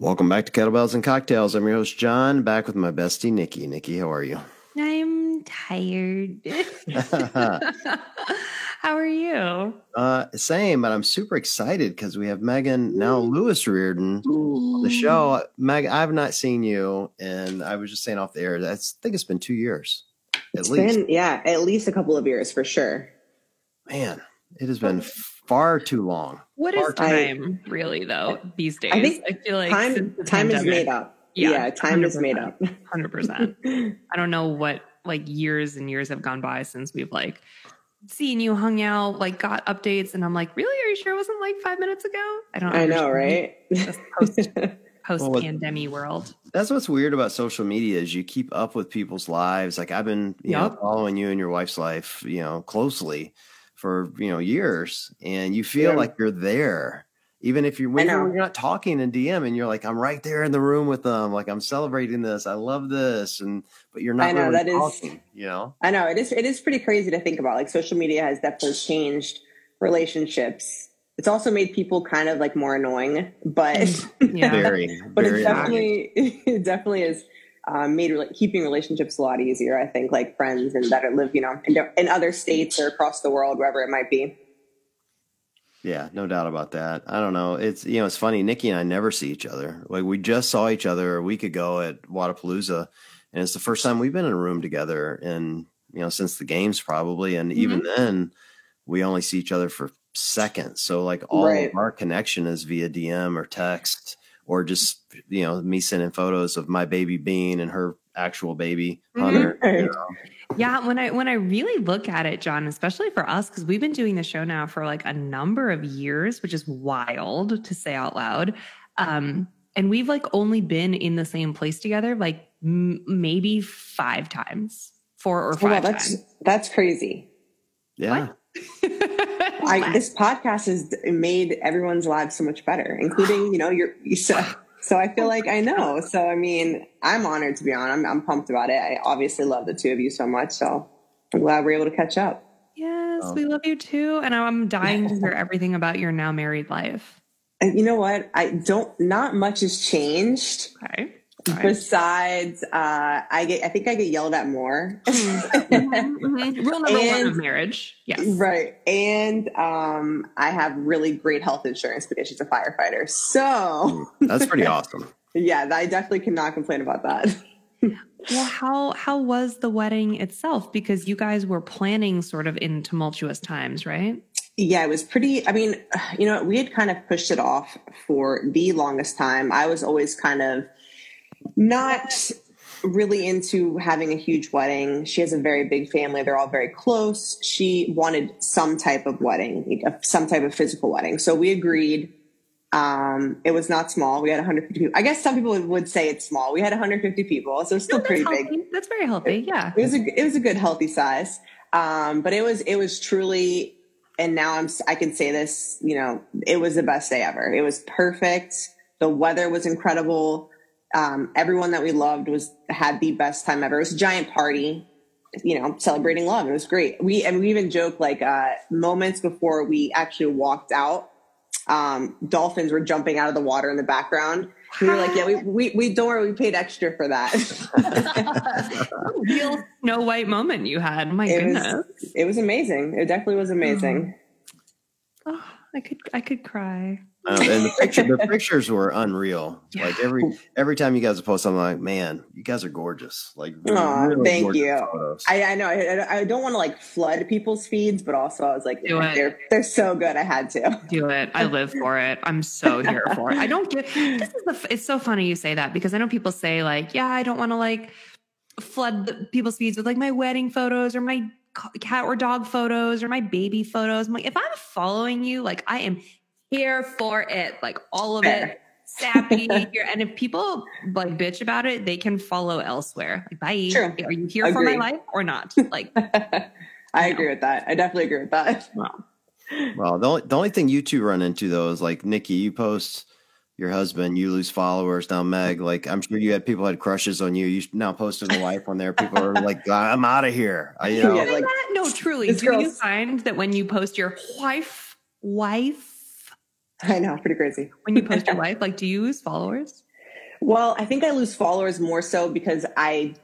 Welcome back to Kettlebells and Cocktails. I'm your host, John, back with my bestie, Nikki. Nikki, how are you? I'm tired. how are you? Uh, same, but I'm super excited because we have Megan, now Lewis Reardon, on the show. Meg, I've not seen you, and I was just saying off the air, I think it's been two years at It's least. been, yeah, at least a couple of years for sure. Man, it has been far too long. What is Far too- time, really, though, these days? I think I feel like time since the time is made up. Yeah, Yeah, time is made up. 100%. I don't know what like years and years have gone by since we've like seen you, hung out, like got updates. And I'm like, really? Are you sure it wasn't like five minutes ago? I don't I know, right? Post post Well, pandemic world. That's what's weird about social media is you keep up with people's lives. Like I've been, you know, following you and your wife's life, you know, closely for you know years, and you feel Yeah. like you're there, even if you're I when you're not talking in DM, and you're like, I'm right there in the room with them, like I'm celebrating this, I love this, and but you're not I know, really that is- talking, you know. I know it is. It is pretty crazy to think about. Like social media has definitely changed relationships. It's also made people kind of like more annoying, but mm. Yeah. Very, but very it definitely it definitely has um, made rela- keeping relationships a lot easier. I think like friends and that live you know in, in other states or across the world, wherever it might be. Yeah, no doubt about that. I don't know. It's you know, it's funny. Nikki and I never see each other. Like we just saw each other a week ago at Wodapalooza, and it's the first time we've been in a room together in you know since the games probably. And even then, we only see each other for seconds. So like all Right. of our connection is via DM or text or just you know me sending photos of my baby Bean and her actual baby Mhm. You know. Yeah, when I when I really look at it, John, especially for us, because we've been doing the show now for like a number of years, which is wild to say out loud. Um, and we've like only been in the same place together like m- maybe five times, four or Oh, wow, five that's times. that's crazy. Yeah. I, this podcast has made everyone's lives so much better, including you know your. So, so I feel like I know. So I mean, I'm honored to be on. I'm, I'm pumped about it. I obviously love the two of you so much. So I'm glad we're able to catch up. yes, Oh. we love you too, and I'm dying to hear everything about your now married life. And you know what? I don't. Not much has changed. Okay. Right. Besides, uh, I get. I think I get yelled at more. Mhm, mhm. Rule number one of marriage. Yes. Right. And um, I have really great health insurance because she's a firefighter. So That's pretty awesome. yeah, I definitely cannot complain about that. Well, how how was the wedding itself? Because you guys were planning sort of in tumultuous times, right? Yeah, it was pretty. I mean, you know, we had kind of pushed it off for the longest time. I was always kind of not really into having a huge wedding. She has a very big family. They're all very close. She wanted some type of wedding, some type of physical wedding. So we agreed. Um, it was not small. We had 150 people. I guess some people would say it's small. We had 150 people, so it's still No, pretty that's big. That's very healthy. Yeah. it was a it was a good healthy size um but it was it was truly and now i'm i can say this you know it was the best day ever it was perfect the weather was incredible um everyone that we loved was had the best time ever it was a giant party you know celebrating love it was great we and we even joked like uh moments before we actually walked out um dolphins were jumping out of the water in the background we were like yeah we we, we don't worry we paid extra for that Real Snow White moment you had. My it goodness. was it was amazing. It definitely was amazing. Oh, I could I could cry. Uh, and the picture, the pictures were unreal. Yeah. Like every every time you guys post, I'm like, man, you guys are gorgeous. Like, Aw, thank gorgeous you. I, I know I, I don't want to like flood people's feeds, but also I was like, Do it. they're they're so good. I had to. Do it. I live for it. I'm so here for it. I don't get this is the it's so funny you say that because I know people say like, yeah, I don't want to like flood the, people's feeds with like my wedding photos or my cat or dog photos or my baby photos. I'm like, if I'm following you, like I am here for it, like all of it. Sappy here. And if people like bitch about it, they can follow elsewhere. Like, bye. True. Are you here for my life or not? Like, I No. agree with that. I definitely agree with that. well, Well, the only, the only thing you two run into though is like Nikki, you post your husband, you lose followers. Now, Meg, mm-hmm. like I'm sure you had people had crushes on you. You now posted a wife on there. People are like, I'm out of here. I, you know, Yeah, Like like- that? No, truly. This Do you find that when you post your wife, wife, I know, pretty crazy. when you post your life, like, do you lose followers? Well, I think I lose followers more so because I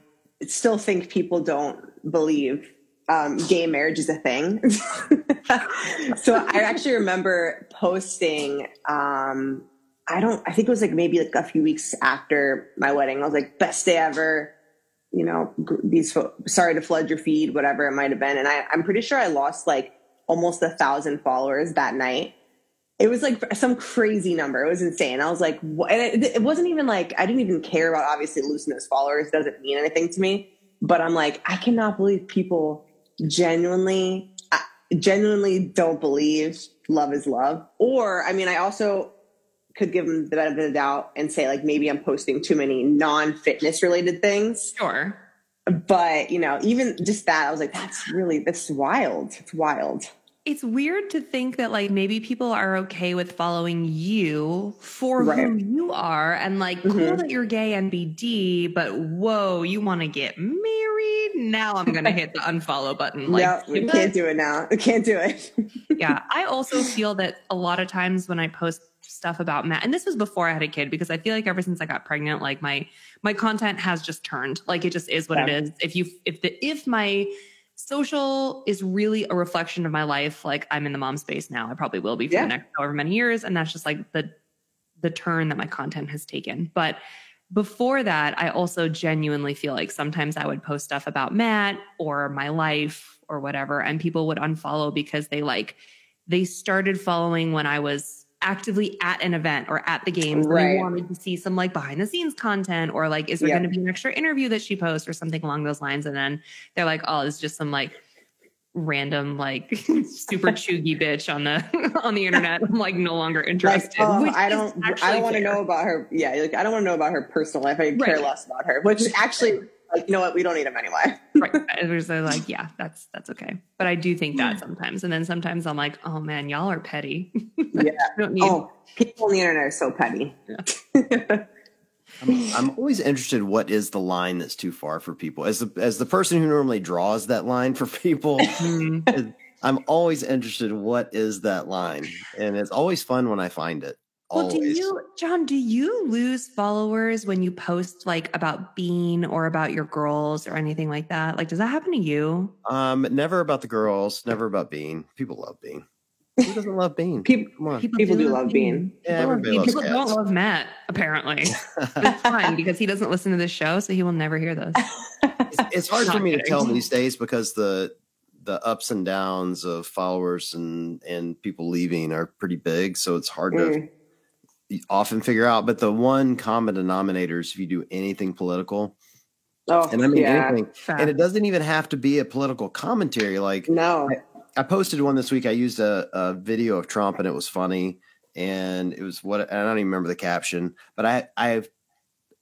still think people don't believe um, gay marriage is a thing. so I actually remember posting. Um, I don't. I think it was like maybe like a few weeks after my wedding. I was like, best day ever. You know, these. Sorry to flood your feed, whatever it might have been. And I, I'm pretty sure I lost like almost a thousand followers that night. It was like some crazy number. It was insane. I was like, what? And it, it wasn't even like I didn't even care about obviously losing those followers. Doesn't mean anything to me. But I'm like, I cannot believe people genuinely genuinely don't believe love is love or i mean i also could give them the benefit of the doubt and say like maybe i'm posting too many non-fitness related things Sure. but you know even just that i was like that's really that's wild it's wild It's weird to think that like maybe people are okay with following you for who you are and like cool Mhm. that you're gay and BD, but whoa, you want to get married? Now I'm gonna hit the unfollow button. Like no we can't do it now we can't do it yeah. I also feel that a lot of times when I post stuff about Matt, and this was before I had a kid, because I feel like ever since I got pregnant, like my my content has just turned. Like it just is what Yeah. it is. If you if the if my social is really a reflection of my life, like I'm in the mom space now, I probably will be for Yeah. the next however many years, and that's just like the the turn that my content has taken. But before that, I also genuinely feel like sometimes I would post stuff about Matt or my life or whatever, and people would unfollow because they like they started following when I was actively at an event or at the games. and They wanted to see some like behind the scenes content or like, is there Yeah. going to be an extra interview that she posts or something along those lines? And then they're like, oh, it's just some like random like super chuggy bitch on the on the internet. I'm like no longer like interested. oh which i don't i don't want to know about her yeah like i don't want to know about her personal life i care less about her which actually like you know what we don't need them anyway right. It was like, yeah, that's that's okay. But I do think that sometimes, and then sometimes I'm like, oh man, y'all are petty. yeah don't need. oh people on the internet are so petty I'm, I'm always interested. What is the line that's too far for people? As the as the person who normally draws that line for people, Hmm. I'm always interested. What is that line? And it's always fun when I find it. Well, do you, John? Do you lose followers when you post like about Bean or about your girls or anything like that? Like, does that happen to you? Um, never about the girls. Never about Bean. People love Bean. Who doesn't love Bean? people Come on. People do love Bean. Yeah, People, love everybody Bean. loves People don't love Matt, apparently. It's fine because he doesn't listen to this show, so he will never hear those. it's, it's hard for Not me to tell these days because the the ups and downs of followers and and people leaving are pretty big so it's hard Mm. to often figure out but the one common denominator is if you do anything political oh and i mean yeah anything and it doesn't even have to be a political commentary like no I posted one this week. I used a, a video of Trump and it was funny. And it was what I don't even remember the caption, but I I've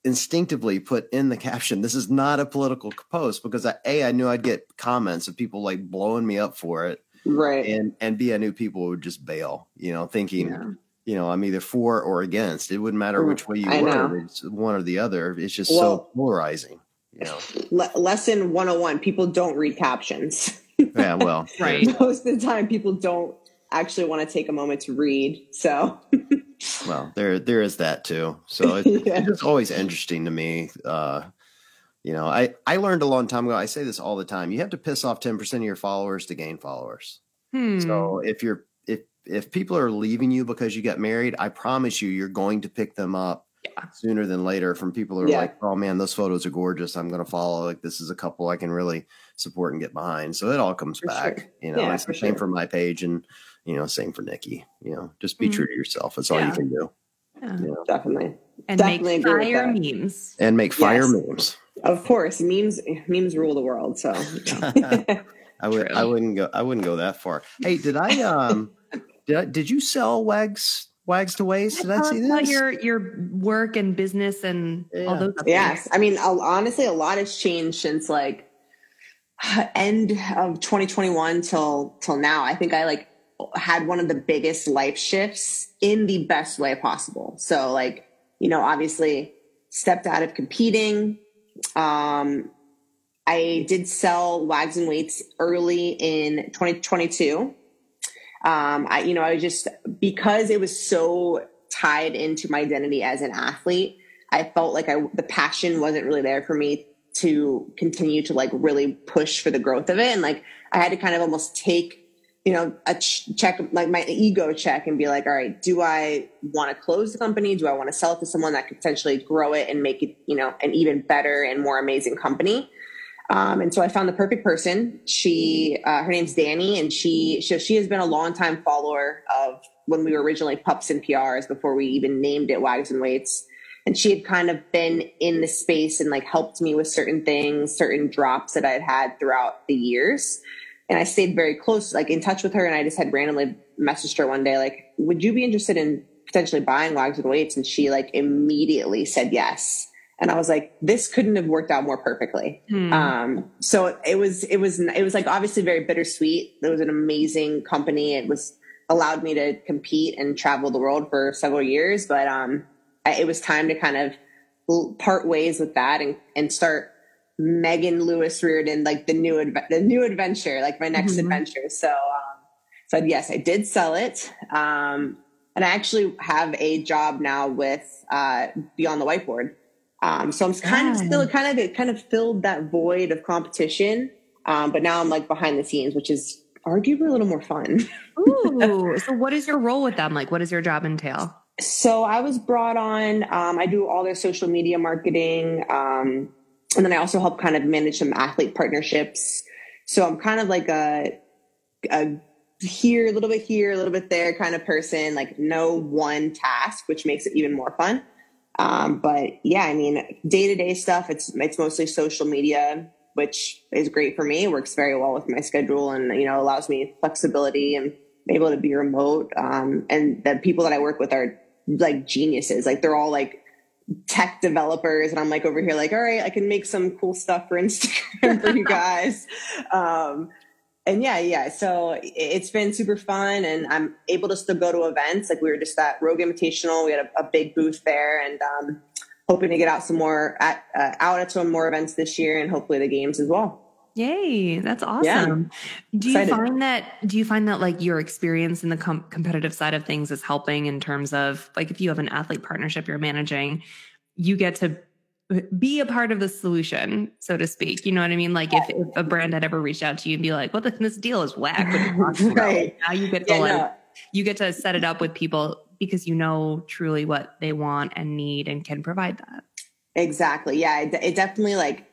instinctively put in the caption, this is not a political post because I A, I knew I'd get comments of people like blowing me up for it. right And and B, I knew people would just bail, you know, thinking, Yeah. You know, I'm either for or against. It wouldn't matter Mm, which way you I were. know. It's one or the other. It's just Well- so polarizing. You know. Le- lesson 101 people don't read captions Yeah, well. Right. most of the time people don't actually want to take a moment to read so Well, there there is that too. So it, Yeah. it's always interesting to me. Uh, you know, I I learned a long time ago. I say this all the time. You have to piss off ten percent of your followers to gain followers. Hmm. So if you're if if people are leaving you because you got married, I promise you, you're going to pick them up Yeah. sooner than later from people who are Yeah. like, "Oh man, those photos are gorgeous. I'm going to follow. Like this is a couple I can really support and get behind." So it all comes For back. sure. You know, Yeah, it's for the same sure. for my page and you know, same for Nikki. You know, just be Mhm. true to yourself. That's all you can do. Yeah. You definitely and definitely make fire memes. and make fire Yes. memes. of course memes memes rule the world so I would True. I wouldn't go I wouldn't go that far. Hey, did I um did I, did you sell wags wags to waste? Did I Tell see us about your your work and business and all those. updates. yes i mean honestly a lot has changed since like end of 2021 till till now i think i like had one of the biggest life shifts in the best way possible so like you know obviously stepped out of competing um i did sell wags and weights early in 2022 um i you know i just because it was so tied into my identity as an athlete I felt like I the passion wasn't really there for me to continue to like really push for the growth of it. And like I had to kind of almost take, you know, a ch- check, like my ego check and be like, all right, do I want to close the company? Do I want to sell it to someone that could potentially grow it and make it, you know, an even better and more amazing company? Um, and so I found the perfect person. She, uh, her name's Danny, and she, she, she has been a longtime follower of when we were originally pups and PRs before we even named it Wags and Weights and she had kind of been in the space and like helped me with certain things, certain drops that I'd had throughout the years. And I stayed very close, like in touch with her. And I just had randomly messaged her one day, like, would you be interested in potentially buying Wags and Weights? And she like immediately said yes. And I was like, this couldn't have worked out more perfectly. Hmm. Um, so it was, it was, it was like obviously very bittersweet. It was an amazing company. It was allowed me to compete and travel the world for several years. But, um, it was time to kind of part ways with that and, and start Megan Lewis Reardon, like the new, the new adventure, like my next mm-hmm. adventure. So, um, so yes, I did sell it. Um, and I actually have a job now with, uh, Beyond the Whiteboard. Um, so I'm kind of still kind of, it kind of filled that void of competition. Um, but now I'm like behind the scenes, which is arguably a little more fun. Ooh. So what is your role with them? Like, what does your job entail? So I was brought on. Um, I do all their social media marketing, um, and then I also help kind of manage some athlete partnerships. So I'm kind of like a, a here, a little bit here, a little bit there kind of person. Like no one task, which makes it even more fun. Um, but yeah, I mean, day to day stuff. It's it's mostly social media, which is great for me. It works very well with my schedule, and you know allows me flexibility and able to be remote. Um, and the people that I work with are like geniuses. Like they're all like tech developers and I'm like over here like, all right, I can make some cool stuff for Instagram for you guys. Um, and yeah, yeah. So it's been super fun and I'm able to still go to events. Like we were just at Rogue Invitational. We had a, a big booth there and, um, hoping to get out some more at, uh, out at some more events this year and hopefully the games as well. Yay, that's awesome. Yeah. Do you Excited. find that do you find that like your experience in the com- competitive side of things is helping in terms of like if you have an athlete partnership you're managing, you get to be a part of the solution, so to speak. You know what I mean? Like if, if a brand had ever reached out to you and be like, "Well, this deal is whack," right? Now you get to yeah, like no. you get to set it up with people because you know truly what they want and need and can provide that. Exactly. Yeah, it, it definitely like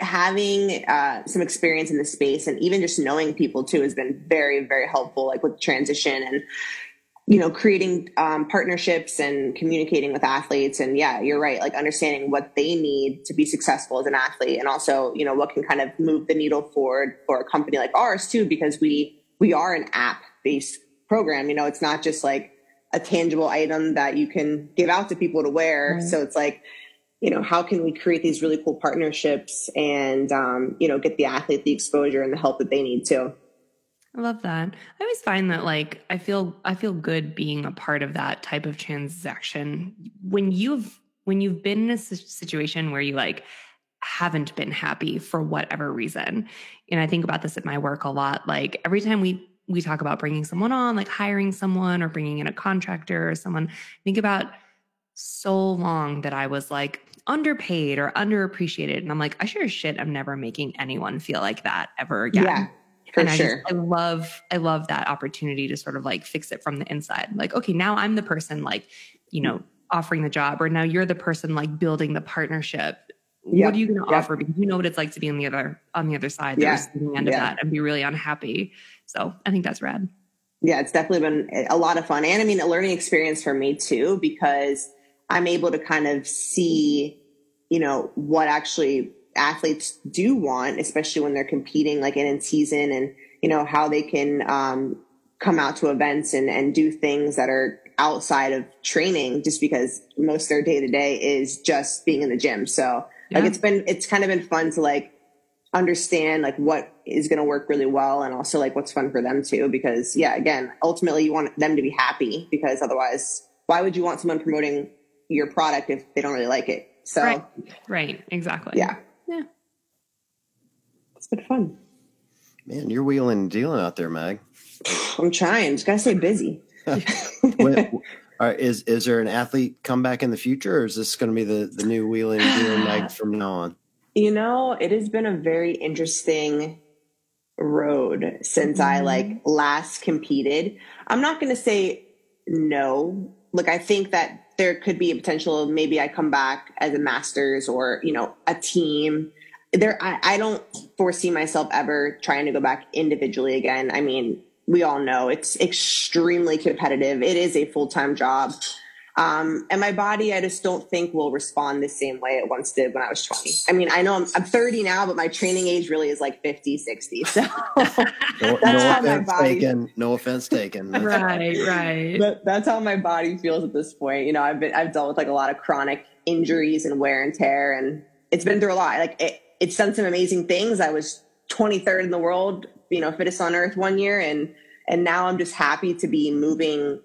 having uh, some experience in the space and even just knowing people too has been very very helpful like with transition and you know creating um, partnerships and communicating with athletes. And yeah you're right like understanding what they need to be successful as an athlete and also you know what can kind of move the needle forward for a company like ours too because we we are an app based program. You know it's not just like a tangible item that you can give out to people to wear. So it's like you know, how can we create these really cool partnerships and, um, you know, get the athlete the exposure and the help that they need too. I love that. I always find that like I feel I feel good being a part of that type of transaction when you've when you've been in a situation where you like haven't been happy for whatever reason. And I think about this at my work a lot. Like every time we we talk about bringing someone on, like hiring someone or bringing in a contractor or someone, think about so long that I was like, underpaid or underappreciated. And I'm like, I sure as shit I'm never making anyone feel like that ever again. Yeah. For and I sure. Just, I love, I love that opportunity to sort of like fix it from the inside. Like, okay, now I'm the person like, you mm. know, offering the job, or now you're the person like building the partnership. Yep. What are you going to yep. offer? Because you know what it's like to be on the other on the other side, yeah. the end yeah. of that, and be really unhappy. So I think that's rad. Yeah, it's definitely been a lot of fun, and I mean, a learning experience for me too, because I'm able to kind of see, you know, what actually athletes do want, especially when they're competing like in, in season and, you know, how they can, um, come out to events and, and do things that are outside of training just because most of their day to day is just being in the gym. So yeah. like it's been, it's kind of been fun to like understand like what is going to work really well and also like what's fun for them too. Because yeah, again, ultimately you want them to be happy because otherwise why would you want someone promoting your product if they don't really like it. So right, right, exactly. Yeah, yeah. It's been fun. Man, you're wheeling and dealing out there, Mag. I'm trying. Just gotta stay busy. when, All right, is is there an athlete comeback in the future, or is this going to be the the new wheeling and dealing night from now on? You know, it has been a very interesting road since I Mm-hmm. like last competed. I'm not going to say no. Look, I think that there could be a potential maybe I come back as a masters or, you know, a team. There, I, I don't foresee myself ever trying to go back individually again. I mean, we all know it's extremely competitive. It is a full time job. Um, and my body, I just don't think will respond the same way it once did when I was 20. I mean, I know I'm, I'm 30 now, but my training age really is like 50, 60. So No, That's no how my offense body- taken. No offense taken. That's- right, right. that, that's how my body feels at this point. You know, I've been, I've dealt with like a lot of chronic injuries and wear and tear, and it's been through a lot. Like it, it's done some amazing things. I was 23rd in the world, you know, fittest on earth one year. And, and now I'm just happy to be moving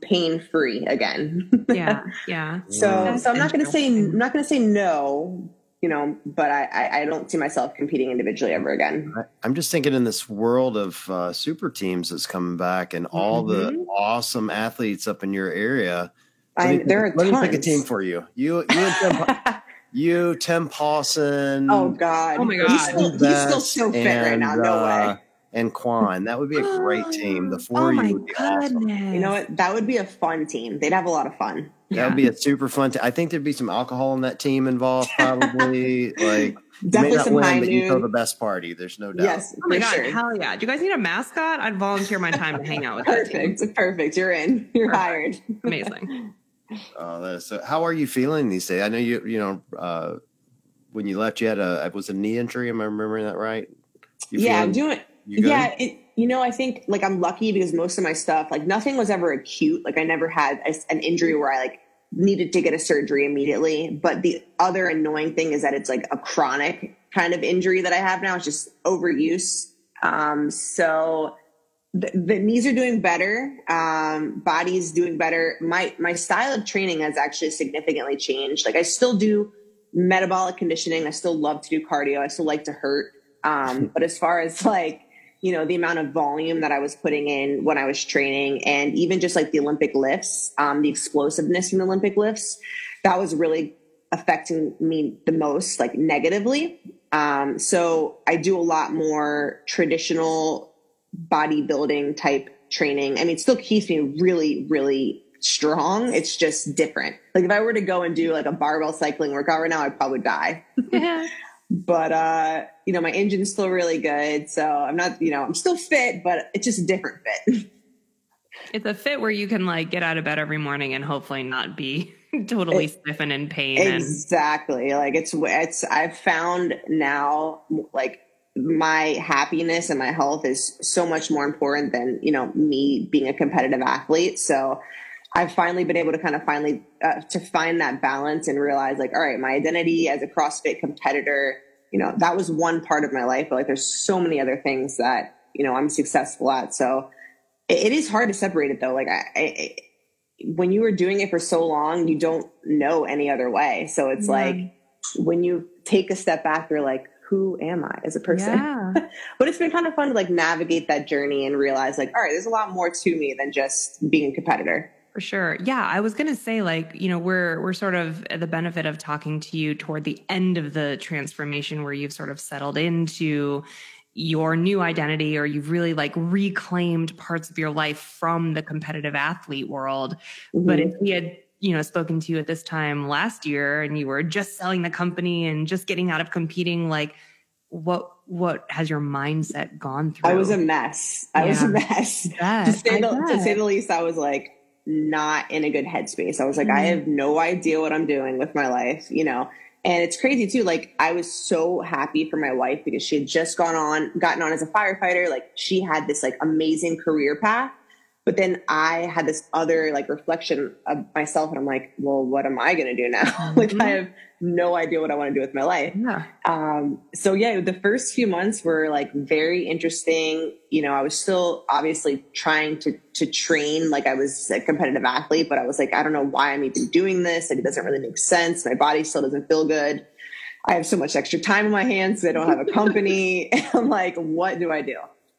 pain free again. yeah, yeah. So, That's so I'm not going to say. I'm not going to say no, you know, but I, I I don't see myself competing individually ever again. I- I'm just thinking in this world of uh, super teams that's coming back and all the Mhm. awesome athletes up in your area. I, Let me there are pick, let me pick a team for you. You, you, and Tim, you, Tim Paulson. oh God! Oh my He's God. still, he's still so fit right now. No uh, way. And Quan. That would be a great team. The four oh of you would be awesome. You know what? That would be a fun team. They'd have a lot of fun. That would be a super fun. T- I think there'd be some alcohol in that team involved, probably. like, you may Definitely not some high win, but you throw noon. the best party. There's no doubt. Yes, Oh my for god, sure. hell yeah. Do you guys need a mascot? I'd volunteer my time to hang out with that team. Perfect. Perfect. You're in. You're Perfect. hired. Amazing. Oh, that is so. How are you feeling these days? I know you. You know, uh, when you left, you had a it was a knee injury. Am I remembering that right? You yeah, I'm doing. Yeah, it, you know, I think like I'm lucky because most of my stuff, like nothing was ever acute. Like I never had a, an injury where I like needed to get a surgery immediately. But the other annoying thing is that it's like a chronic kind of injury that I have now. It's just overuse. Um, so the, the knees are doing better. Um, body's doing better. My my style of training has actually significantly changed. Like I still do metabolic conditioning. I still love to do cardio. I still like to hurt. Um, but as far as like you know the amount of volume that I was putting in when I was training, and even just like the Olympic lifts, um, the explosiveness from the Olympic lifts, that was really affecting me the most, like negatively. Um, so I do a lot more traditional bodybuilding type training. I mean, it still keeps me really, really strong. It's just different. Like if I were to go and do like a barbell cycling workout right now, I'd probably die. yeah. but uh, you know, my engine's still really good. So I'm not, you know, I'm still fit, but it's just a different fit. It's a fit where you can like get out of bed every morning and hopefully not be totally stiff and in pain. And Exactly. Like it's it's I've found now like my happiness and my health is so much more important than, you know, me being a competitive athlete. So I've finally been able to kind of finally uh, to find that balance and realize like, all right, my identity as a CrossFit competitor, you know, that was one part of my life, but like there's so many other things that, you know, I'm successful at. So it, it is hard to separate it though. Like I, I when you were doing it for so long, you don't know any other way. So it's Yeah. like when you take a step back, you're like, who am I as a person? yeah. But it's been kind of fun to like navigate that journey and realize like, all right, there's a lot more to me than just being a competitor. For sure. Yeah, I was going to say like, you know, we're we're sort of at the benefit of talking to you toward the end of the transformation where you've sort of settled into your new identity or you've really like reclaimed parts of your life from the competitive athlete world. But Mhm. if we had, you know, spoken to you at this time last year and you were just selling the company and just getting out of competing, like what what has your mindset gone through? I was a mess. I was a mess. bet. to, say the, to say the least, I was like not in a good headspace. I was like, I Mhm. have no idea what I'm doing with my life, you know. And it's crazy too. Like I was so happy for my wife because she had just gone on, gotten on as a firefighter. Like she had this like amazing career path. But then I had this other like reflection of myself, and I'm like, well, what am I going to do now? like Mhm. I have no idea what I want to do with my life. yeah. Um, so yeah, the first few months were like very interesting. You know, I was still obviously trying to to train like I was a competitive athlete, but I was like, I don't know why I'm even doing this. Like it doesn't really make sense. My body still doesn't feel good. I have so much extra time in my hands. I don't have a company. I'm like, what do I do?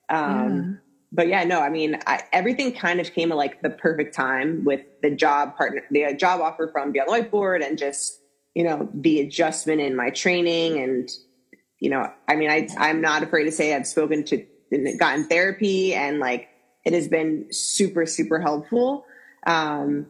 Um, but yeah, no, I mean, I, everything kind of came at like the perfect time with the job partner, the job offer from Beyond the Whiteboard, and just you know the adjustment in my training, and you know, I mean, I I'm not afraid to say I've spoken to gotten therapy, and like it has been super super helpful, um,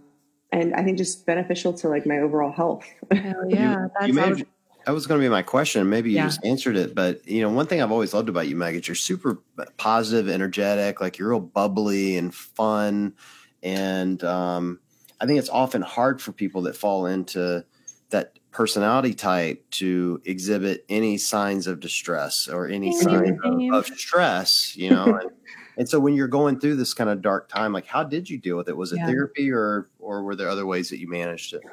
and I think just beneficial to like my overall health. Hell yeah, You- you that's made- that was going to be my question. Maybe you Yeah. just answered it, but you know, one thing I've always loved about you, Meg, is you're super positive, energetic, like you're real bubbly and fun. And um, I think it's often hard for people that fall into that personality type to exhibit any signs of distress or any Thank sign of, of stress, you know. and, and so when you're going through this kind of dark time, like how did you deal with it? Was it Yeah. therapy or or were there other ways that you managed it?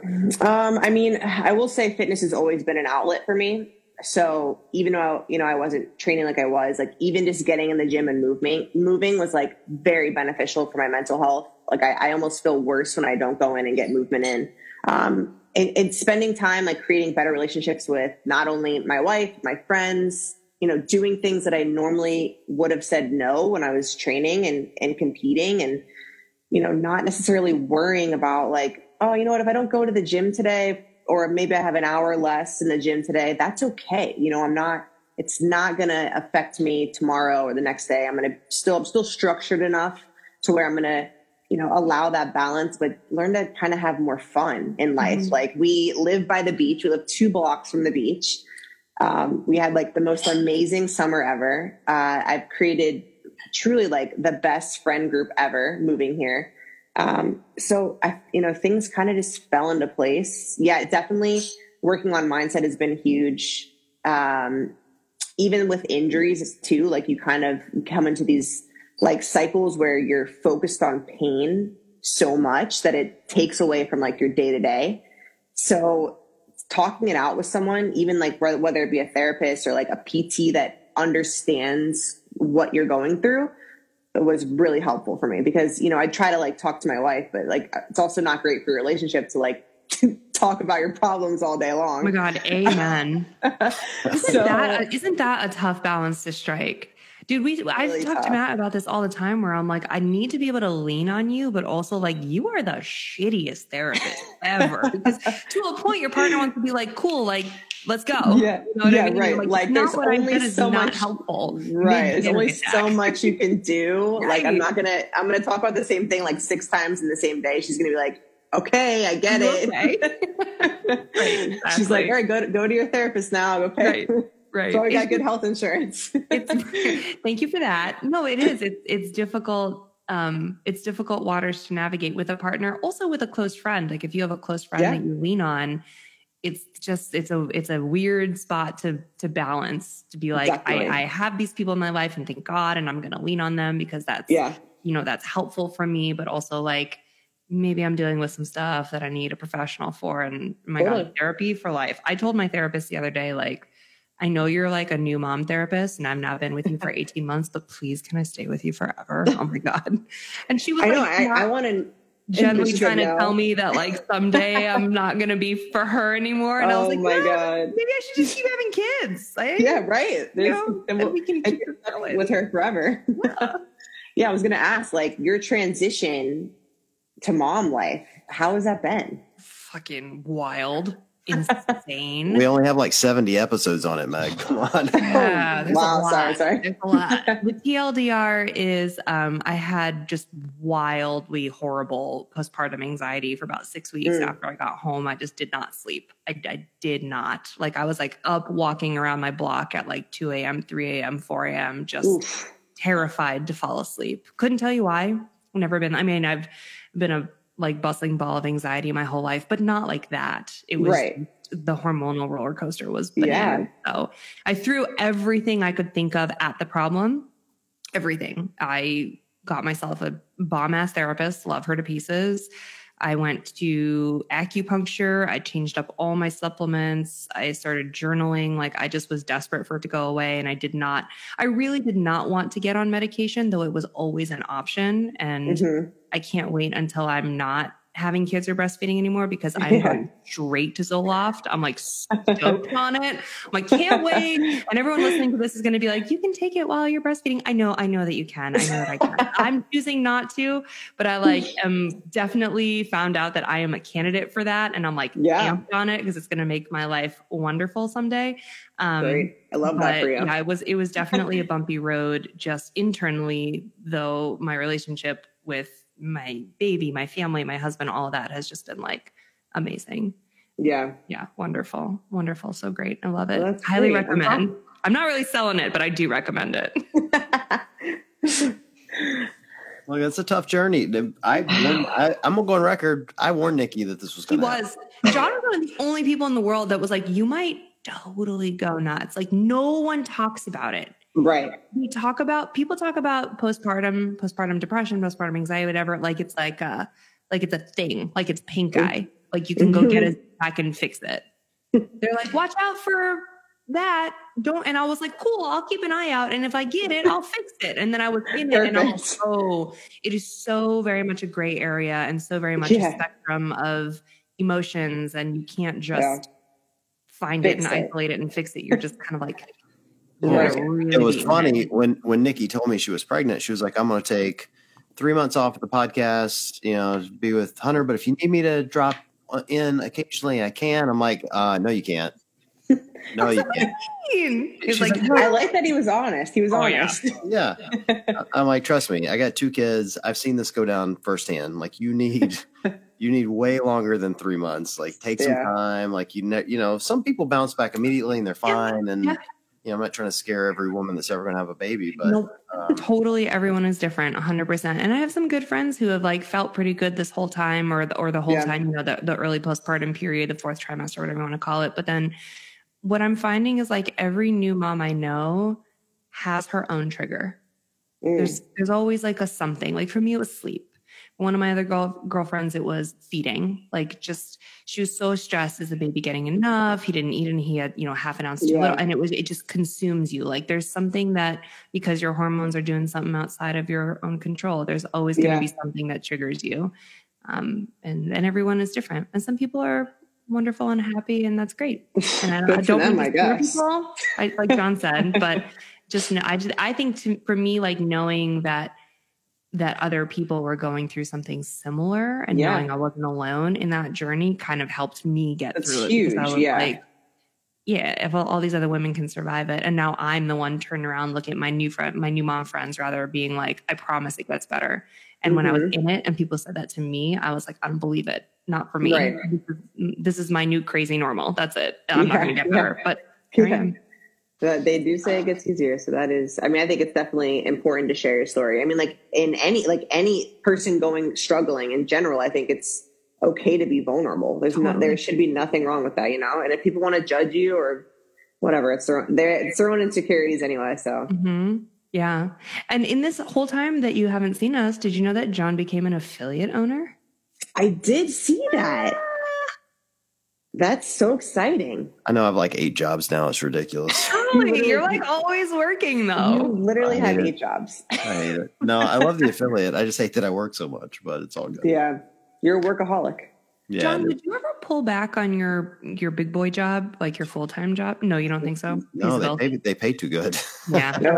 Um, I mean, I will say fitness has always been an outlet for me. So even though, you know, I wasn't training like I was, like even just getting in the gym and moving, moving was like very beneficial for my mental health. Like I, I almost feel worse when I don't go in and get movement in. Um, and, and spending time like creating better relationships with not only my wife, my friends, you know, doing things that I normally would have said no when I was training and, and competing and, you know, not necessarily worrying about like, oh, you know what, if I don't go to the gym today, or maybe I have an hour less in the gym today, that's okay. You know, I'm not, it's not going to affect me tomorrow or the next day. I'm going to still, I'm still structured enough to where I'm going to, you know, allow that balance, but learn to kind of have more fun in life. Mhm. Like we live by the beach. We live two blocks from the beach. Um, we had like the most amazing summer ever. Uh, I've created truly like the best friend group ever moving here. Um, so I, you know, things kind of just fell into place. Yeah, definitely working on mindset has been huge. Um, even with injuries too, like you kind of come into these like cycles where you're focused on pain so much that it takes away from like your day to day. So talking it out with someone, even like whether it be a therapist or like a PT that understands what you're going through, was really helpful for me because you know I try to like talk to my wife, but like it's also not great for your relationship to like talk about your problems all day Oh long. my god, amen. Isn't So- that isn't that a tough balance to strike? Dude, we I Really talk to. Matt about this all the time where I'm like, I need to be able to lean on you, but also like you are the shittiest therapist ever. Because to a point your partner wants to be like, cool, like let's go. Yeah, You know what yeah, I mean? right. Like, Like, not there's what I only so not much- helpful. Right. There's only so much you can do. Like I'm not gonna I'm gonna talk about the same thing like six times in the same day. She's gonna be like, okay, I get You it. okay? Right, She's like, all right, go to, go to your therapist now. Okay. Right. Right. So I got good health insurance. it's thank you for that no it is it's it's difficult um it's difficult waters to navigate with a partner also with a close friend like if you have a close friend Yeah. that you lean on it's just it's a it's a weird spot to to balance to be like Definitely. I, I have these people in my life and thank god and i'm gonna lean on them because that's yeah. you know that's helpful for me but also like maybe i'm dealing with some stuff that i need a professional for and my Totally. god therapy for life i told my therapist the other day like i know you're like a new mom therapist and i've now been with you for 18 months but please can i stay with you forever oh my god and she was I know. like I, not I want to. gently trying to tell me that like someday i'm not gonna be for her anymore and i was Oh like my "No, God. maybe i should just keep having kids like, Yeah, right. you know, and and we'll- we can and keep you're it stuck going. with her forever. yeah, I was gonna ask, like, your transition to mom life. How has that been? fucking wild insane We only have like 70 episodes on it, Meg. Come on. Yeah, there's a wow, lot. sorry, sorry. There's a lot. The TLDR is um, I had just wildly horrible postpartum anxiety for about six weeks Mm. after I got home. I just did not sleep. I, I did not. Like I was like up walking around my block at like 2 a.m., 3 a.m., 4 a.m., just Oof. terrified to fall asleep. Couldn't tell you why. Never been. I mean, I've been a like bustling ball of anxiety my whole life, but not like that. It was Right. the hormonal roller coaster was Yeah. So I threw everything I could think of at the problem. Everything. I got myself a bomb ass therapist, love her to pieces. I went to acupuncture. I changed up all my supplements. I started journaling. Like I just was desperate for it to go away. And I did not, I really did not want to get on medication, though it was always an option. And Mhm. I can't wait until I'm not having kids or breastfeeding anymore because I'm Yeah. going straight to Zoloft. I'm like stoked on it. I'm like, can't wait. And everyone listening to this is going to be like, you can take it while you're breastfeeding. I know, I know that you can. I know that I can. I'm choosing not to, but I like am definitely found out that I am a candidate for that. And I'm like Yeah. amped on it because it's going to make my life wonderful someday. Um, Great. I love that but, for you. Yeah, it was it was definitely a bumpy road just internally, though my relationship with my baby, my family, my husband, all of that has just been like amazing. Yeah. Yeah, wonderful. Wonderful. So great. I love it. Well, Highly great. I'm recommend. I'm not really selling it, but I do recommend it. Like it's a tough journey. I, warned- I I'm gonna go on record. I warned Nikki that this was He gonna. happen. was. John was one of the only people in the world that was like, you might totally go nuts. Like no one talks about it. Right. we talk about people talk about postpartum postpartum depression postpartum anxiety whatever like it's like a like it's a thing like it's pink mm-hmm. eye like you can go get it mm-hmm. back and fix it they're like watch out for that don't and i was like cool i'll keep an eye out and if i get it i'll fix it and then i was in it and i was oh it is so very much a gray area and so very much Yeah. a spectrum of emotions and you can't just Yeah. find Fix it and it. isolate it and fix it you're just kind of like Right. really it was funny when when Nikki told me she was pregnant. She was like, "I'm going to take three months off of the podcast, you know, be with Hunter. But if you need me to drop in occasionally, I can." I'm like, uh, "No, you can't. No, you can't." He's She's like, like, I like that he was honest. He was Oh, honest. Yeah, I'm like, trust me, I got two kids. I've seen this go down firsthand. Like, you need you need way longer than three months. Like, take some Yeah. time. Like, you ne- you know, some people bounce back immediately and they're fine. And yeah. You know, I'm not trying to scare every woman that's ever going to have a baby, but Nope. um, totally everyone is different 100% and i have some good friends who have like felt pretty good this whole time or the, or the whole Yeah. time you know the, the early postpartum period the fourth trimester whatever you want to call it but then what i'm finding is like every new mom i know has her own trigger Mm. there's there's always like a something like for me it was sleep one of my other girl girlfriends it was feeding. Like just she was so stressed is the baby getting enough. He didn't eat and he had you know half an ounce too Yeah. little and it was it just consumes you. Like there's something that because your hormones are doing something outside of your own control there's always going to Yeah. be something that triggers you. Um and and everyone is different. And some people are wonderful and happy and that's great. And i, I Good for don't them, I to scare guess. people I, like john said but just I just I think to, for me like knowing that that other people were going through something similar and Yeah. knowing I wasn't alone in that journey kind of helped me get That's through it. huge, because I was yeah. like, yeah, if all, all these other women can survive it, and now I'm the one turning around looking at my new friend, my new mom friends, rather being like, I promise it gets better. And when I was Mm-hmm. in it, and people said that to me, I was like, I don't believe it. Not for me. Right. This, is, this is my new crazy normal. That's it. I'm not going to get yeah. better, but Yeah. am. But they do say it gets easier. So that is, I mean, I think it's definitely important to share your story. I mean, like in any, like any person going, struggling in general, I think it's okay to be vulnerable. There's no, Totally. there should be nothing wrong with that, you know? And if people want to judge you or whatever, it's their own, it's their own insecurities anyway. So hmm Yeah. And in this whole time that you haven't seen us, did you know that John became an affiliate owner? I did see that. That's so exciting. I know I have like eight jobs now. It's ridiculous. Totally. You're like always working You though. literally I have hate it. eight jobs. I hate it. No, I love the affiliate. I just hate that I work so much, but it's all good. Yeah. You're a workaholic. Yeah. John, did you ever pull back on your your big boy job, like your full time job? No, you don't think so? no, Isabel? they pay, they pay too good. yeah. No.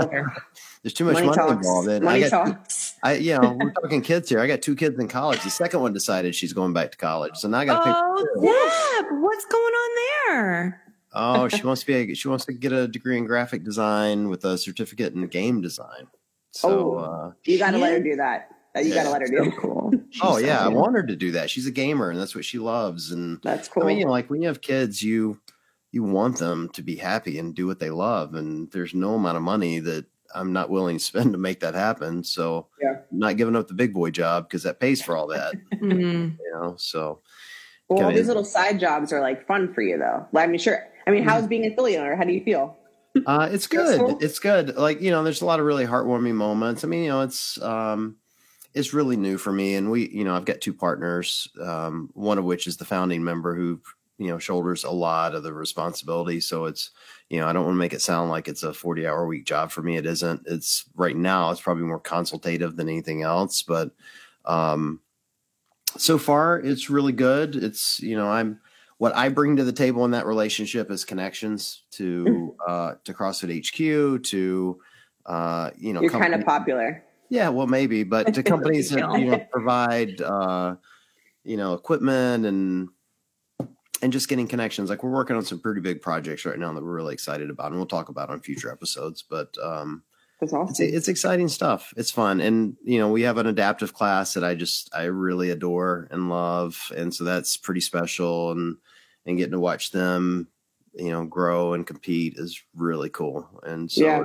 There's too much Money money, talks. involved. And Money I got, talks. I, you know, we're talking kids here. I got two kids in college. The second one decided she's going back to college, so now I got to. Oh, Deb, what's going on there? Oh, she wants to be. A, she wants to get a degree in graphic design with a certificate in game design. So, Oh. uh, You got to let her do that. You Yeah. got to let her So do. cool. oh yeah, so I want her to do that. She's a gamer, and that's what she loves. And That's cool. I mean, you know, like when you have kids, you you want them to be happy and do what they love, and there's no amount of money that I'm not willing to spend to make that happen. So, Yeah. I'm not giving up the big boy job because that pays for all that. Mm. You know, so well, all Can I- these little side jobs are like fun for you, though. I mean, sure. I mean, how's being an affiliate owner? How do you feel? Uh, it's Stressful? good. It's good. Like you know, there's a lot of really heartwarming moments. I mean, you know, it's um, it's really new for me, and we, you know, I've got two partners. Um, one of which is the founding member who, you know, shoulders a lot of the responsibility. So it's, you know, I don't want to make it sound like it's a 40 hour week job for me. It isn't. It's right now. It's probably more consultative than anything else, but um, so far it's really good. It's you know I'm what I bring to the table in that relationship is connections to uh, to CrossFit HQ to uh, you know You're kind of popular. Yeah, well, maybe, but to companies that you know provide uh, you know equipment and and just getting connections. Like we're working on some pretty big projects right now that we're really excited about, and we'll talk about on future episodes. But um, That's awesome. it's, it's exciting stuff. It's fun, and you know we have an adaptive class that I just I really adore and love, and so that's pretty special. And and getting to watch them, you know, grow and compete is really cool. And so Yeah.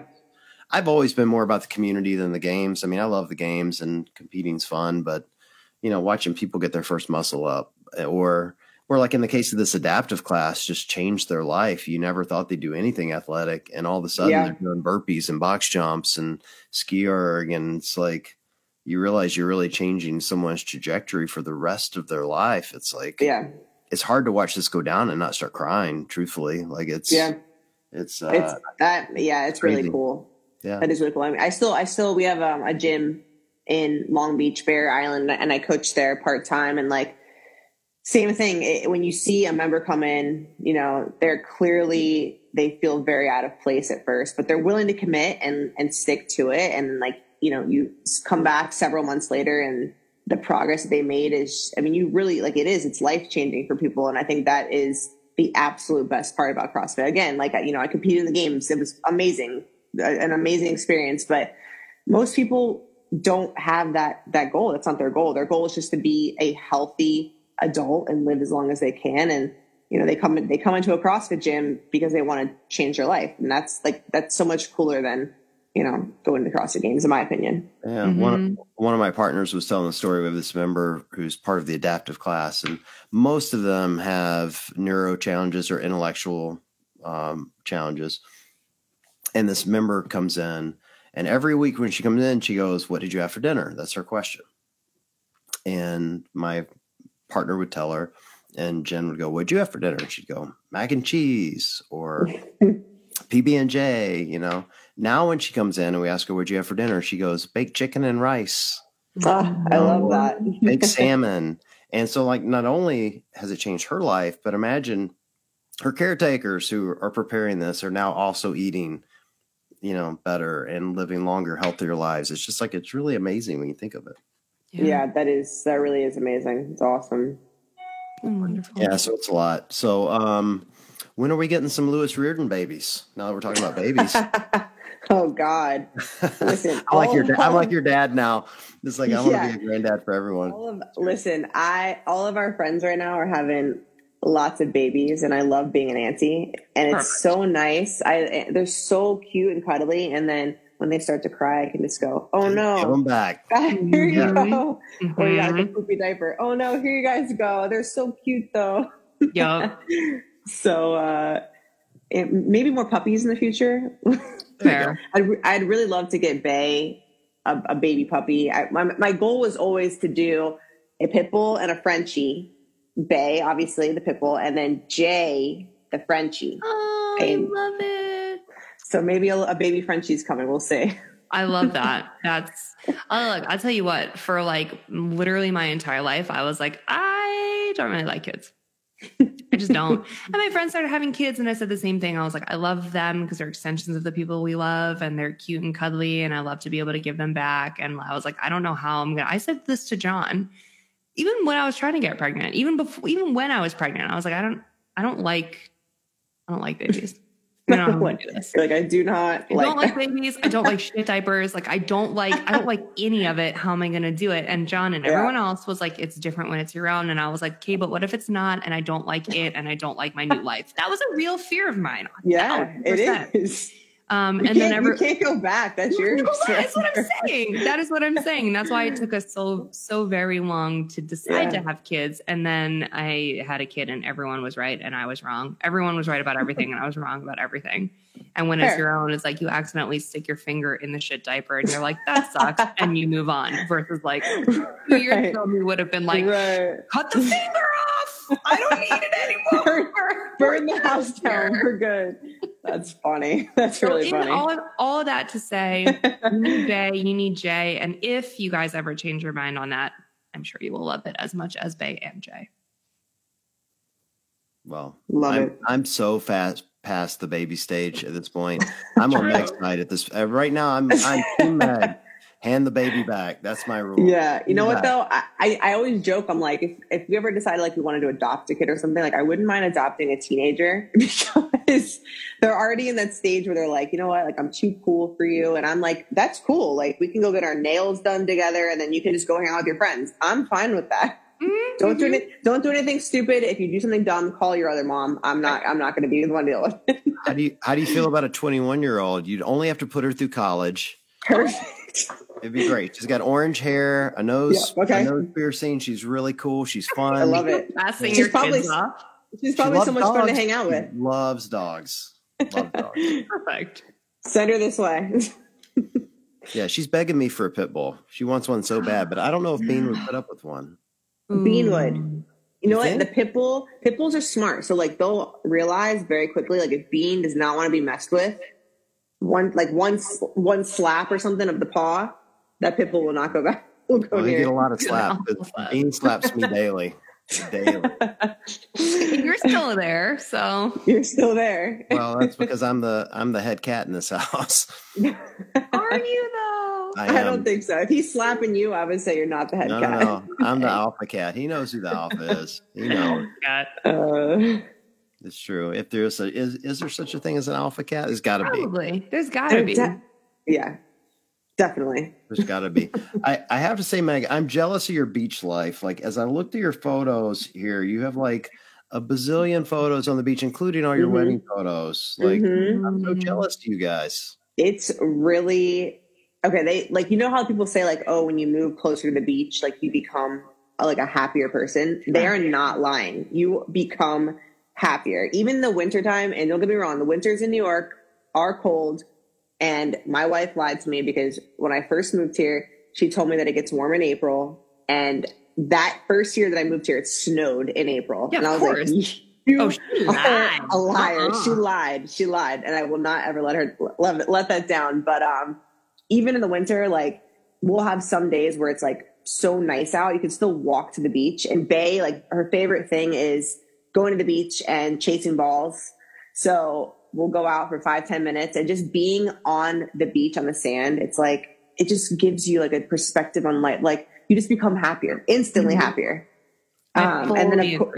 I've always been more about the community than the games. I mean, I love the games and competing's fun, but you know, watching people get their first muscle up or or like in the case of this adaptive class, just changed their life. You never thought they'd do anything athletic, and all of a sudden Yeah. they're doing burpees and box jumps and ski erg, and it's like you realize you're really changing someone's trajectory for the rest of their life. It's like Yeah. it's hard to watch this go down and not start crying. Truthfully, like it's Yeah. it's uh, It's that yeah, it's really cool. yeah That is really cool. I mean, I still, I still, we have um, a gym in Long Beach, Bear Island, and I coach there part time. And like, same thing. It, when you see a member come in, you know, they're clearly they feel very out of place at first, but they're willing to commit and and stick to it. And like, you know, you come back several months later, and the progress that they made is, I mean, you really like it is. It's life changing for people, and I think that is the absolute best part about CrossFit. Again, like you know, I competed in the games. It was amazing, an amazing experience. But most people don't have that that goal. That's not their goal. Their goal is just to be a healthy adult and live as long as they can. And you know, they come they come into a CrossFit gym because they want to change their life, and that's like that's so much cooler than you know going to CrossFit games, in my opinion. Yeah, one one of my partners was telling the story with this member who's part of the adaptive class, and most of them have neuro challenges or intellectual um, challenges. And this member comes in, and every week when she comes in, she goes, "What did you have for dinner?" That's her question. And my partner would tell her, and Jen would go, "What'd you have for dinner?" And she'd go, "Mac and cheese," or PB and J. You know. Now when she comes in and we ask her, "What'd you have for dinner?" She goes, "Baked chicken and rice, Ah, I love that. baked salmon." And so, like, not only has it changed her life, but imagine her caretakers who are preparing this are now also eating, you know, better and living longer, healthier lives. It's just like it's really amazing when you think of it. Yeah, that is that really is amazing. It's awesome. Wonderful. Yeah, so it's a lot. So, um, when are we getting some Lewis Reardon babies? Now that we're talking about babies, Oh God. Listen, I'm like your of- dad. I'm like your dad now. It's like I want to Yeah. be a granddad for everyone. All of, listen, I all of our friends right now are having lots of babies, and I love being an auntie, and it's Perfect. so nice. I they're so cute and cuddly, and then when they start to cry, I can just go, "Oh no, come back. here you Yeah. go," or you got like a Mhm. poopy diaper. Oh no, here you guys go. They're so cute though. Yup. So uh, it, maybe more puppies in the future. Fair. I'd, I'd really love to get Bay a, a baby puppy. I, my, my goal was always to do a pit bull and a Frenchie. Bay, obviously, the pit bull, and then Jay, the Frenchie. Oh, I And- love it. So maybe a, a baby Frenchie's coming. We'll see. I love that. That's oh look, I'll tell you what, for like literally my entire life, I was like, I don't really like kids. I just don't. And my friends started having kids, and I said the same thing. I was like, I love them because they're extensions of the people we love, and they're cute and cuddly, and I love to be able to give them back. And I was like, I don't know how I'm gonna. I said this to John, even when I was trying to get pregnant, even before, even when I was pregnant, I was like, I don't, I don't like, I don't like babies. I don't know how to do this. Like, I do not I like, don't like babies. I don't like shit diapers. Like I don't like I don't like any of it. How am I gonna do it? And John and Yeah. everyone else was like, it's different when it's your own. And I was like, okay, but what if it's not? And I don't like it and I don't like my new life. That was a real fear of mine. Yeah, it 100%. is. Um and then every you can't go back. That's your. no, that's what I'm saying. That is what I'm saying. That's why it took us so so very long to decide Yeah. to have kids. And then I had a kid, and everyone was right, and I was wrong. Everyone was right about everything, and I was wrong about everything. And when it's your own, it's like you accidentally stick your finger in the shit diaper, and you're like, "That sucks," and you move on. Versus like two years ago, we would have been like, right. "Cut the finger off! I don't need it anymore." Burn the house down. We're good. That's funny. That's So really in funny. All of, all of that to say, you need Bay, you need Jay, and if you guys ever change your mind on that, I'm sure you will love it as much as Bay and Jay. Well, Love I'm, it. I'm so fast past the baby stage at this point. I'm on True. Meg's side at this. Uh, right now, I'm I'm Team Meg. Hand the baby back. That's my rule. Yeah, you know what though? I, I, I always joke. I'm like, if, if we ever decided like we wanted to adopt a kid or something, like I wouldn't mind adopting a teenager because they're already in that stage where they're like, you know what, like I'm too cool for you, and I'm like, that's cool. Like we can go get our nails done together, and then you can just go hang out with your friends. I'm fine with that. Mm-hmm. Don't do any, don't do anything stupid. If you do something dumb, call your other mom. I'm not I'm not going to be the one to deal with it. How do you how do you feel about a 21 year old? You'd only have to put her through college. Perfect. It'd be great. She's got orange hair, a nose, Yeah, okay. a nose piercing. She's really cool. She's fun. I love it. Passing She's your probably- kids off. She's She probably so loves much fun to hang out with. She loves dogs. Loves dogs. Perfect. Send her this way. Yeah, she's begging me for a pit bull. She wants one so bad, but I don't know if Bean would put up with one. Bean would. You know You what? The pit bull, pit bulls are smart. So like they'll realize very quickly, like if Bean does not want to be messed with, one like one one slap or something of the paw, that pit bull will not go back. Will go Well, you near. get a lot of Good slap. awful but slap. Bean slaps me daily. Daily. You're still there, so You're still there. Well, that's because I'm the I'm the head cat in this house. are you though? I, I, don't think so. If he's slapping you, I would say you're not the head no, no, cat. no. I'm the alpha cat. He knows who the alpha is. He knows. Got Uh, It's true. If there's a is is there such a thing as an alpha cat? There's got to be. probably. There's gotta be. de- yeah, definitely. There's got to be. I I have to say, Meg, I'm jealous of your beach life. Like as I looked at your photos here, you have like a bazillion photos on the beach, including all your Mhm. wedding photos. Like Mhm. I'm so jealous to you guys. it's really okay they like you know how people say like oh when you move closer to the beach like you become a, like a happier person they are not lying you become happier even the wintertime and don't get me wrong the winters in new york are cold and my wife lied to me because when i first moved here she told me that it gets warm in april and that first year that i moved here it snowed in april Yeah, and i of was course. like you Oh, she lied. a liar. Uh-uh. She lied. She lied, and I will not ever let her let, let that down. But um, even in the winter, like we'll have some days where it's like so nice out, you can still walk to the beach. And Bay, like her favorite thing is going to the beach and chasing balls. So we'll go out for five ten minutes and just being on the beach on the sand. It's like it just gives you like a perspective on life. Like you just become happier, instantly Mhm. happier. Um, and then of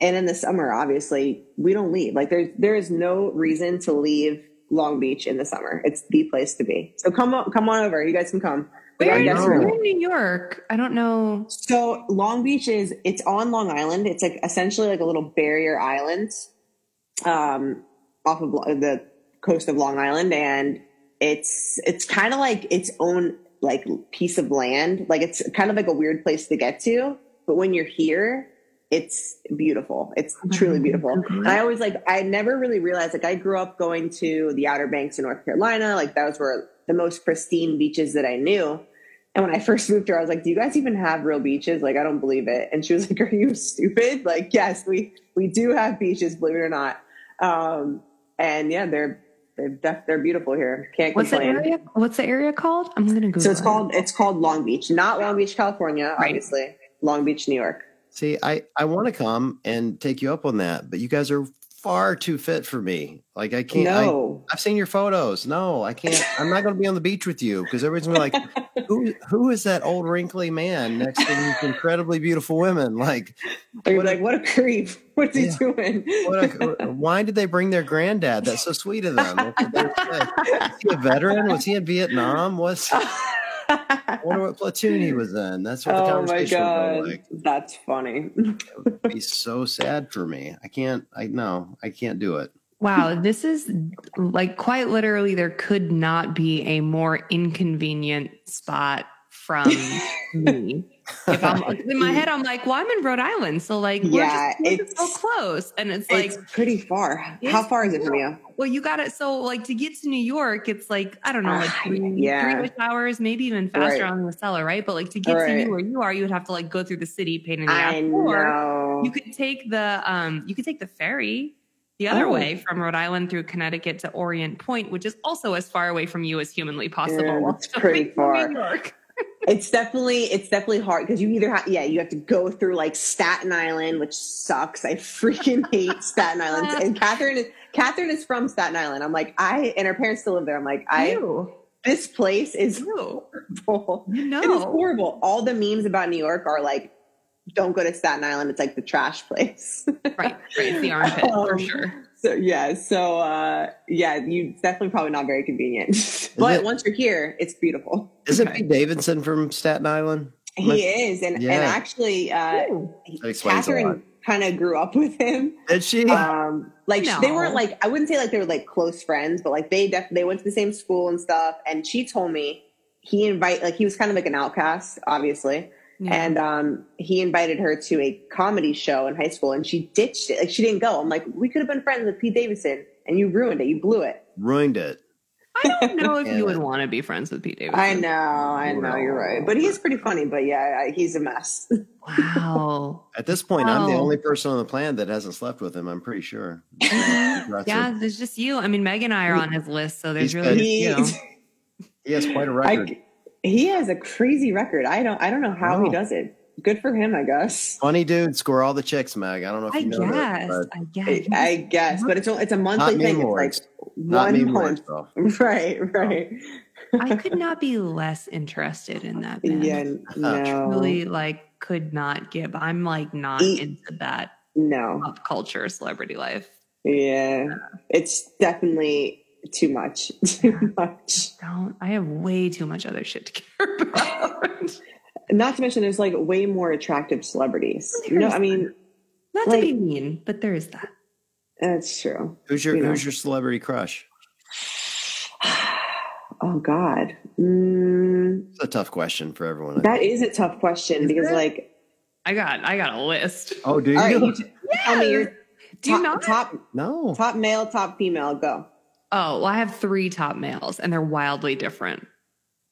and in the summer obviously we don't leave like there's there is no reason to leave long beach in the summer it's the place to be so come on come on over you guys can come We Where in, where in New York? I don't know. so long beach is it's on long island it's like essentially like a little barrier island um off of the coast of long island and it's it's kind of like its own like piece of land like it's kind of like a weird place to get to but when you're here it's beautiful it's truly beautiful and i always like i never really realized like i grew up going to the outer banks in north carolina like those were the most pristine beaches that i knew and when I first moved here, I was like, "Do you guys even have real beaches?" Like, I don't believe it. And she was like, "Are you stupid?" Like, yes, we we do have beaches, believe it or not. Um, and yeah, they're they're def- they're beautiful here. Can't What's the complain. area? What's the area called? I'm gonna Google. So it's it. called it's called Long Beach, not Long Beach, California, Right. obviously. Long Beach, New York. See, I I want to come and take you up on that, but you guys are far too fit for me. Like I can't. I, no, I've seen your photos. No, I can't. I'm not going to be on the beach with you because everybody's gonna be like, "Who who is that old wrinkly man next to these incredibly beautiful women?" Like, they're what a- like, "What a creep! What's he doing?" what a, why did they bring their granddad? That's so sweet of them. That's what they would say. Was he a veteran? Was he in Vietnam? Was oh, I wonder what platoon he was in? That's what the oh my conversation would god, go like. that's funny. It'd be so sad for me. I can't. I no. I can't do it. Wow, this is like quite literally there could not be a more inconvenient spot from me. If I'm in my head, I'm like, well, I'm in Rhode Island, so like, we're Yeah, just, we're just so close, and it's like, it's pretty far. How far is it from you? well, you got it. So like to get to New York, it's like I don't know, like Ah, three, yeah. three hours, maybe even faster Right. on the Acela, right? But like to get to Right. you where you are, you would have to like go through the city, pain in the ass, I or you could take the um you could take the ferry the other Oh. way from Rhode Island through Connecticut to Orient Point, which is also as far away from you as humanly possible. Yeah, that's pretty far. New York. It's definitely it's definitely hard because you either have yeah you have to go through like Staten Island, which sucks. I freaking hate Staten Island. And Catherine is Catherine is from Staten Island. I'm like I and her parents still live there. I'm like I Ew. this place is Ew. horrible. You It is horrible. All the memes about New York are like, don't go to Staten Island. It's like the trash place. Right, right. It's the armpit for Um, sure. So yeah, so uh, yeah, you definitely probably not very convenient. but it- once you're here, it's beautiful. Isn't Okay. Pete Davidson from Staten Island? He is, and Yeah. and actually, uh, Ooh. That explains a lot. Catherine kind of grew up with him. Did she? Um, like No. they weren't like I wouldn't say like they were like close friends, but like they def- they went to the same school and stuff. And she told me he invite like he was kind of like an outcast, obviously. Yeah. And um, he invited her to a comedy show in high school, and she ditched it. Like she didn't go. I'm like, we could have been friends with Pete Davidson, and you ruined it. You blew it. Ruined it. I don't know if Yeah. you would want to be friends with Pete Davidson. I know, I know, you're right. But he's pretty funny. But yeah, I, he's a mess. Wow. At this point, I'm the only person on the planet that hasn't slept with him. I'm pretty sure. yeah, there's just you. I mean, Meg and I are on his list, so there's He's really he, you. know. he has quite a record. I, he has a crazy record. I don't, I don't know how he does it. Good for him, I guess. Funny dude, score all the chicks, Meg. I don't know if I you know that, guess. but I guess. I, I guess, but it's a- it's a monthly not thing. meme It's like Not one month. though. Right, right. I could not be less interested in that man. Yeah, no, Really, like, could not give. I'm like not E- into that no, pop culture celebrity life. yeah. It's definitely too much. Too much. Don't. I have way too much other shit to care about. Not to mention, there's like way more attractive celebrities. No, I mean not to be mean, but there is that. that's true. Who's your You know. Who's your celebrity crush? Oh God, mm, It's a tough question for everyone. I that think. is a tough question because, it? like, I got. I got a list. oh, do you? all right, you t- tell me your Do you top, not? top no. top male, top female. Go. Oh, well, I have three top males, and they're wildly different.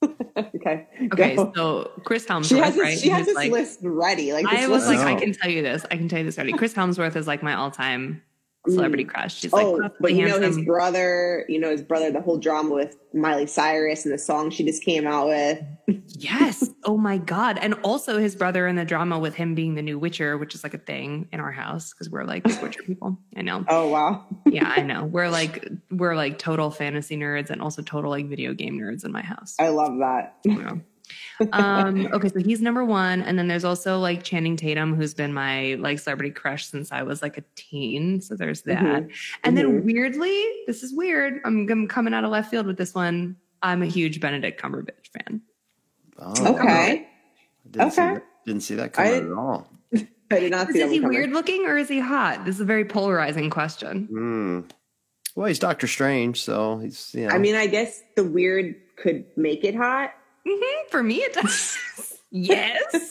Okay. Okay, Go. so Chris Hemsworth, she has this, right? she has this like, list ready. Like this I was like, is- I oh. can tell you this. I can tell you this already. Chris Hemsworth is like my all-time celebrity mm. crush. She's like, oh, possibly but you know his brother. You know his brother. The whole drama with Miley Cyrus and the song she just came out with. yes. Oh my god! And also his brother in the drama with him being the new Witcher, which is like a thing in our house because we're like Witcher people. I know. Oh wow. Yeah, I know. We're like we're like total fantasy nerds and also total like video game nerds in my house. I love that. Yeah. Um okay so he's number one and then there's also like channing tatum who's been my like celebrity crush since i was like a teen so there's that Mhm. and then Mhm. weirdly this is weird I'm, I'm coming out of left field with this one i'm a huge benedict cumberbatch fan Oh, Okay. Didn't See Okay. that, didn't see that I coming didn't- at all. I did not is, see that he coming. weird looking or is he hot this is a very polarizing question Hmm. Well, he's Doctor Strange, so he's you know. I mean, I guess the weird could make it hot. Mhm, for me it does yes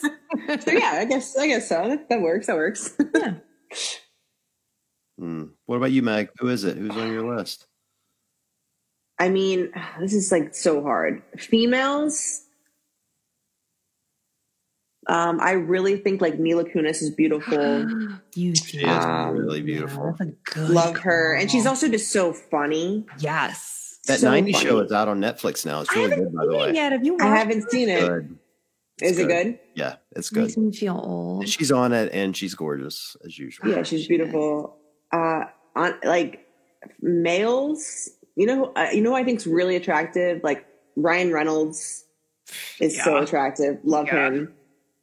So yeah, I guess I guess so. That, that works. That works. yeah. Hmm. What about you, Meg? Who is it? Who's on your list? I mean, this is like so hard. Females. Um, I really think like Mila Kunis is beautiful. you She is Um, really beautiful. that's a good Love her, and she's also just so funny. yes That so 90s funny. show is out on Netflix now. It's really good, by the way. yet. Have you watched I haven't seen it. Good. Is it good? Yeah, it's It Makes good. me feel old. She's on it, and she's gorgeous as usual. Yeah, she's beautiful. Uh, on like males, you know, uh, you know, who I think's really attractive. Like Ryan Reynolds is so attractive. Love Yeah. him.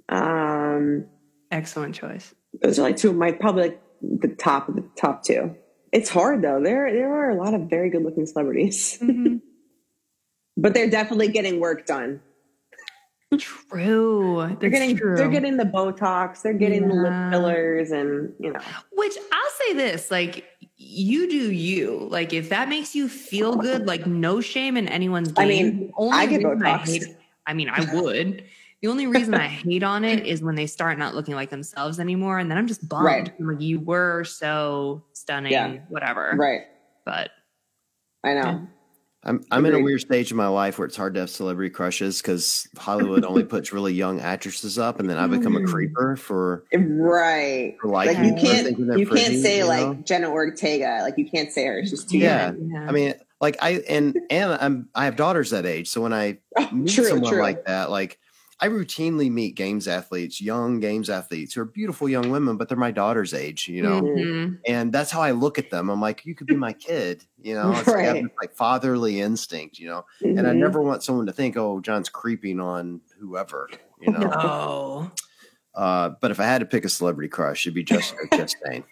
Um, Excellent choice. those are like two of my probably like the top of the top two. It's hard though. There there are a lot of very good looking celebrities, Mhm. but they're definitely getting work done. True. That's They're getting true. they're getting the Botox. They're getting the lip fillers, and you know. Which I'll say this, like you do you. Like if that makes you feel good, like no shame in anyone's game. I mean, only I get reason I Botox. hate I mean, I would. The only reason I hate on it is when they start not looking like themselves anymore, and then I'm just bummed. Right. I'm like, you were so stunning, Yeah. whatever. Right. But I know. I'm I'm in a weird stage in my life where it's hard to have celebrity crushes because Hollywood only puts really young actresses up, and then I become a Mm. creeper for Right. for Like you can't thinking they're you can't say you like? Jenna Ortega. Like you can't say her. It's just too Yeah. yeah. I mean, like I and and I'm I have daughters that age, so when I Oh, meet true, someone true. like that, like I routinely meet games athletes, young games athletes who are beautiful young women, but they're my daughter's age, you know, Mhm. and that's how I look at them. I'm like, you could be my kid, you know, it's, Right. this, like fatherly instinct, you know, and I Mhm. never want someone to think, oh, John's creeping on whoever, you know. No. Uh, but if I had to pick a celebrity crush, it'd be Jessica Chastain.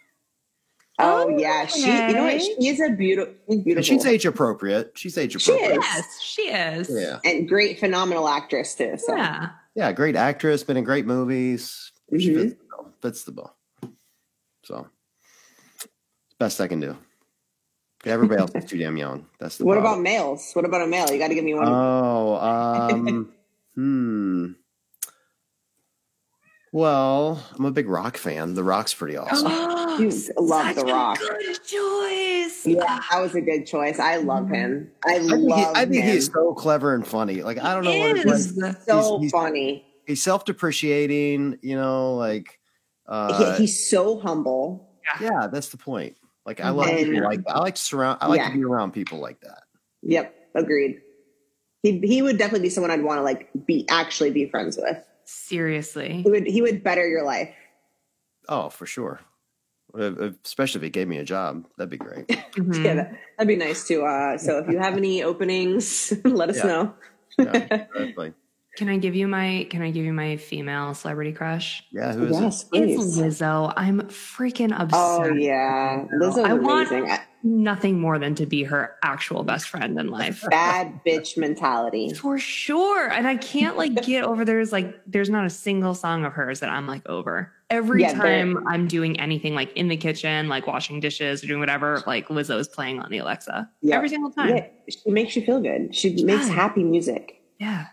Oh yeah, she. You know what? Okay. She is a beautiful, beautiful, And she's age appropriate. She's age appropriate. She appropriate. is. Yes, she is. Yeah. and great, phenomenal actress too. So. Yeah. Yeah. Great actress, been in great movies. She Mhm. fits the bill. Fits the bill. So, best I can do. Everybody else is too damn young. That's the What about males? What about a male? You got to give me one. Oh, um, hmm. Well, I'm a big rock fan. The Rock's pretty awesome. You love Such The a Rock. Good choice. yeah, that was a good choice. I love him. I, I think, he, love I think him. he's so clever and funny. Like I don't know what it's like. Is. so he's- he's- funny. He's self-depreciating. You know, like uh, he, he's so humble. yeah, that's the point. Like I love And- people like that. I like to surround. I like Yeah. to be around people like that. Yep, agreed. He he would definitely be someone I'd want to like be actually be friends with. Seriously. He would he would better your life. Oh, for sure. Uh, Especially if he gave me a job, that'd be great. Mhm. Yeah, that, that'd be nice too. Uh, so if you have any openings, let us Yeah. know. Yeah, definitely. Can I give you my can I give you my female celebrity crush? Yeah, who is it? Please. It's Lizzo. I'm freaking obsessed. Oh yeah, Lizzo's I amazing. I- Nothing more than to be her actual best friend in life. Bad bitch mentality. For sure. And I can't like get over there's like there's not a single song of hers that I'm like over. Every Yeah, time I'm doing anything like in the kitchen, like washing dishes or doing whatever, like Lizzo is playing on the Alexa. Yeah. Every single time. Yeah, she makes you feel good. She makes happy music. Yeah.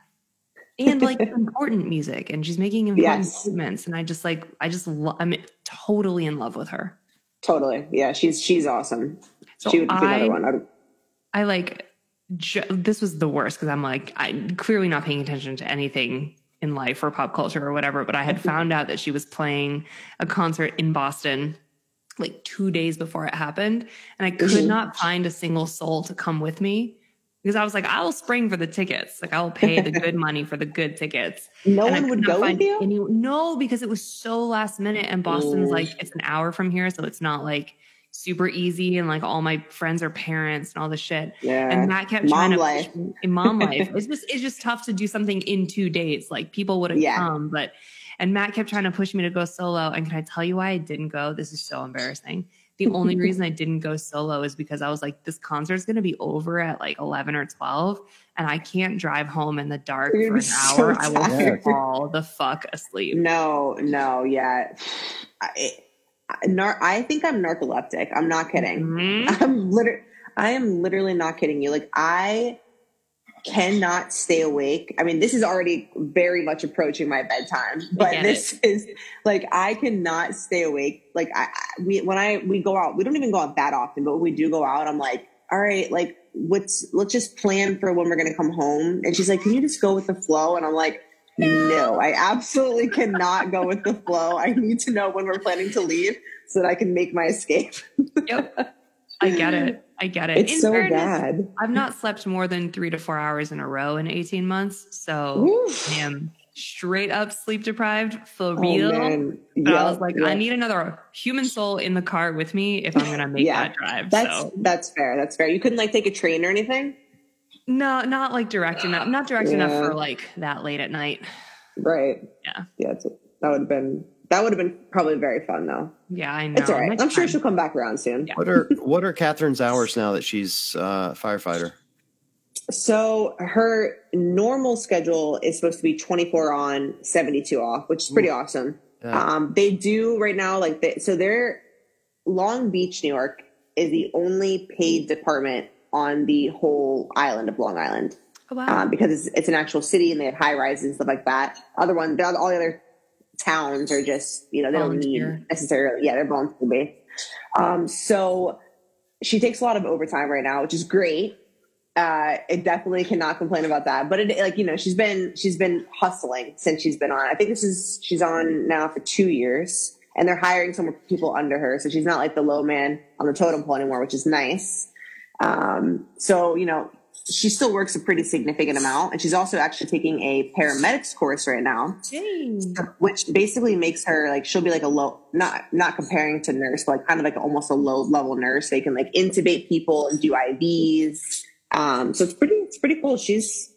And like important music and she's making important Yes. statements and I just like I just lo- I'm totally in love with her. Totally. Yeah, she's she's awesome. So she would be I- another one. I'd- I like ju- this was the worst because I'm like I'm clearly not paying attention to anything in life or pop culture or whatever. But I had found out that she was playing a concert in Boston like two days before it happened, and I could Mhm. not find a single soul to come with me because I was like, I'll spring for the tickets, like I'll pay the good money for the good tickets. No And one would go with you. any- no, because it was so last minute, and Boston's Mm. like it's an hour from here, so it's not like super easy. And like all my friends are parents and all this shit. yeah. And Matt kept Mom trying to life. in mom life. It's just it's just tough to do something in two days. Like people would have Yeah. come, but and Matt kept trying to push me to go solo. And can I tell you why I didn't go? This is so embarrassing. The only reason I didn't go solo is because I was like, this concert's gonna be over at like eleven or twelve, and I can't drive home in the dark You're for an so hour. I will tired. fall the fuck asleep. No, no, yeah. I, I, nar- I think I'm narcoleptic. I'm not kidding. Mhm. I'm literally, I am literally not kidding you. Like I cannot stay awake. I mean, this is already very much approaching my bedtime, but this is like I cannot stay awake. Like I, I- we when I we go out, we don't even go out that often, but when we do go out, I'm like, all right, like what's let's just plan for when we're gonna come home. And she's like, can you just go with the flow? And I'm like. No, I absolutely cannot go with the flow. I need to know when we're planning to leave so that I can make my escape. Yep. I get it. I get it. It's In so fairness, bad. I've not slept more than three to four hours in a row in 18 months. So Woof. I am straight up sleep deprived for Oh, real. man. but I was like, yeah. I need another human soul in the car with me if I'm going to make Yeah. that drive. That's so that's fair. That's fair. You couldn't like take a train or anything, no, not like direct enough, not direct enough for like that late at night. right? Yeah. Yeah, it's, that would have been that would have been probably very fun though. Yeah, I know. It's all right. Next I'm sure time. she'll come back around soon. Yeah. What are what are Catherine's hours now that she's uh, firefighter? So her normal schedule is supposed to be 24 on, 72 off, which is pretty awesome. Yeah. Um, they do right now, like, they, so they're Long Beach, New York is the only paid department on the whole island of Long Island Oh, wow. um, because it's, it's an actual city and they have high rises and stuff like that. Other ones, all the other towns are just, you know, they don't need necessarily, yeah, they're volunteer based. Um, so she takes a lot of overtime right now, which is great. Uh, it definitely cannot complain about that. But it, like, you know, she's been, she's been hustling since she's been on. I think this is, she's on now for two years and they're hiring some people under her. So she's not like the low man on the totem pole anymore, which is nice. Um, so, you know, she still works a pretty significant amount, and she's also actually taking a paramedics course right now, which basically makes her like she'll be like a low not not comparing to nurse, but like kind of like almost a low level nurse. They can like intubate people and do IVs. Um, so it's pretty it's pretty cool. She's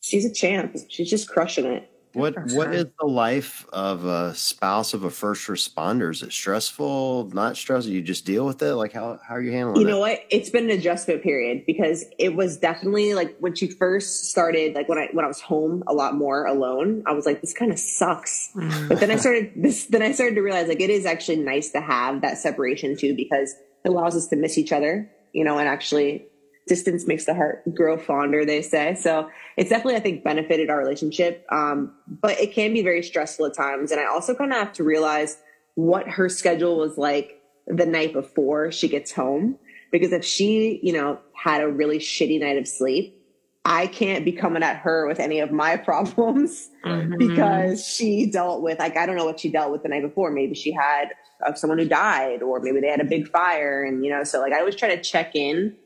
she's a champ. She's just crushing it. What what is the life of a spouse of a first responder? Is it stressful? Not stressful? You just deal with it. Like how how are you handling? It? You it? know what? It's been an adjustment period because it was definitely like when she first started. Like when I when I was home a lot more alone, I was like, this kind of sucks. Mm. But then I started this. Then I started to realize like it is actually nice to have that separation too because it allows us to miss each other. You know, and actually distance makes the heart grow fonder, they say. So it's definitely, I think, benefited our relationship. Um, but it can be very stressful at times. And I also kind of have to realize what her schedule was like the night before she gets home. Because if she, you know, had a really shitty night of sleep, I can't be coming at her with any of my problems Mhm. because she dealt with, like, I don't know what she dealt with the night before. Maybe she had uh, someone who died, or maybe they had a big fire. And, you know, so like I always try to check in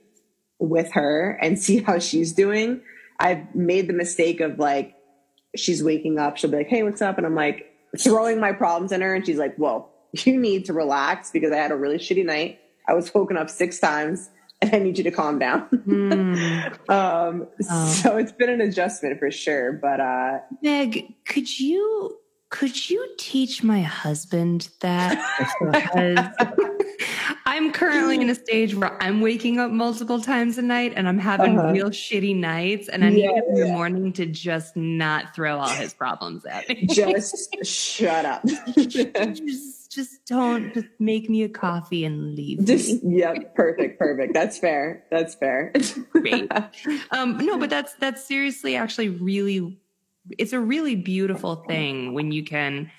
with her and see how she's doing. I've made the mistake of like, she's waking up, she'll be like, Hey, what's up? And I'm like throwing my problems in her. And she's like, Whoa, you need to relax because I had a really shitty night. I was woken up six times and I need you to calm down. Mm. um, Oh. so it's been an adjustment for sure. But, uh, Meg, could you could you teach my husband that? Because I'm currently in a stage where I'm waking up multiple times a night and I'm having Uh-huh. real shitty nights, and I need Yeah, him in the yeah. morning to just not throw all his problems at me. just shut up. just, just don't just make me a coffee and leave. just, me. yeah, perfect, perfect. That's fair. That's fair. Great. Um, no, but that's that's seriously actually really it's a really beautiful thing when you can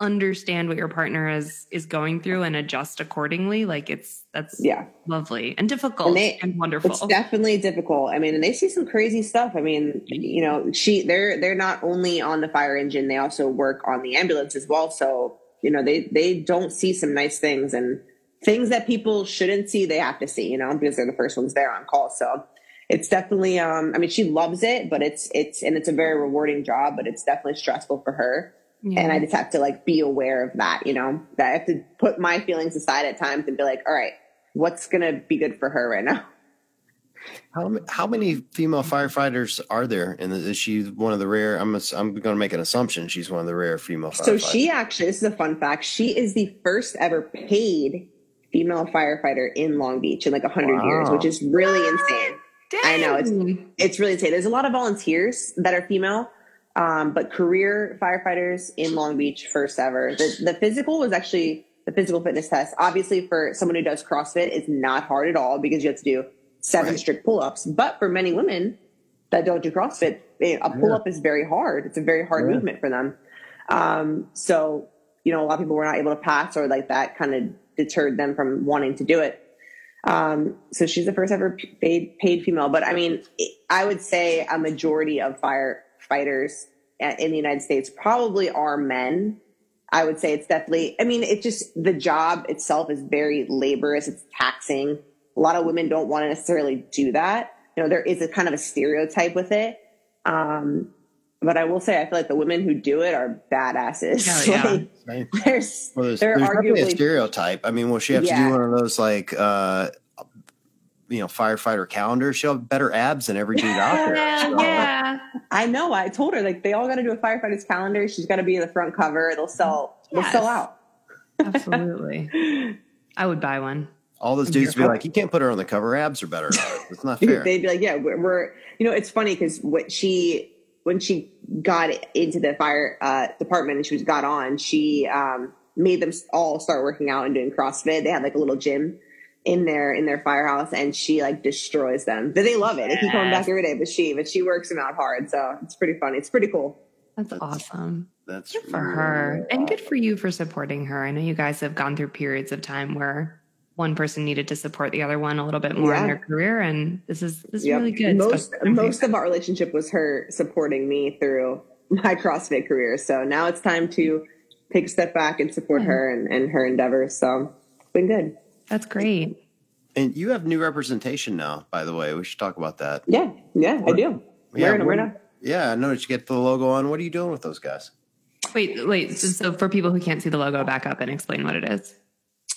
understand what your partner is is going through and adjust accordingly. Like it's that's yeah. lovely and difficult And they- and wonderful. It's definitely difficult. I mean, and they see some crazy stuff. I mean, you know, she they're they're not only on the fire engine, they also work on the ambulance as well. So, you know, they they don't see some nice things and things that people shouldn't see, they have to see, you know, because they're the first ones there on call. So it's definitely um I mean, she loves it, but it's it's and it's a very rewarding job, but it's definitely stressful for her. Yeah. And I just have to like be aware of that, you know, that I have to put my feelings aside at times and be like, all right, what's gonna be good for her right now? How, how many female firefighters are there? And is she one of the rare? I'm ass- I'm going to make an assumption she's one of the rare female firefighters. So she actually, this is a fun fact. She is the first ever paid female firefighter in Long Beach in like a hundred years, which is really insane. I know, it's- It's really insane. There's a lot of volunteers that are female, um, but career firefighters in Long Beach first ever. The, the physical was actually the physical fitness test. Obviously, for someone who does CrossFit, it's not hard at all because you have to do seven Right. strict pull-ups. But for many women that don't do CrossFit, a pull-up is very hard. It's a very hard Yeah. movement for them. Um, so, you know, a lot of people were not able to pass or like that kind of deterred them from wanting to do it. Um, so she's the first ever paid, paid female. But I mean, I would say a majority of firefighters in the United States probably are men. I would say it's definitely, I mean, it's just the job itself is very laborious. It's taxing. A lot of women don't want to necessarily do that. You know, there is a kind of a stereotype with it. Um, but I will say, I feel like the women who do it are badasses. Hell yeah. Like, Right. there's, Well, there's, they're there's definitely a stereotype. I mean, will she have to do one of those like, uh, you know, firefighter calendars? She'll have better abs than every dude out there. Hell So, yeah. I know. I told her like they all got to do a firefighter's calendar. She's got to be in the front cover. They'll sell. They'll sell out. Absolutely. I would buy one. All those dudes would be like, you can't put her on the cover. Abs are better. It's not fair. They'd be like, yeah, we're, we're you know, it's funny because what she when she got into the fire uh, department and she was got on, she um, made them all start working out and doing CrossFit. They had like a little gym in their in their firehouse, and she like destroys them. But they love it. They keep coming back every day. But she but she works them out hard, so it's pretty funny. It's pretty cool. That's awesome. That's Good for her. And good for you for supporting her. I know you guys have gone through periods of time where one person needed to support the other one a little bit more in Yeah. their career. And this is this is Yep. really good. Most especially- most of our relationship was her supporting me through my CrossFit career. So now it's time to take a step back and support Yeah. her and, and her endeavors. So it's been good. That's great. And you have new representation now, by the way. We should talk about that. Yeah, yeah, I do. Yeah, Wearing them what- right now. Yeah, I noticed you get the logo on. What are you doing with those guys? Wait, wait. So, so for people who can't see the logo, back up and explain what it is.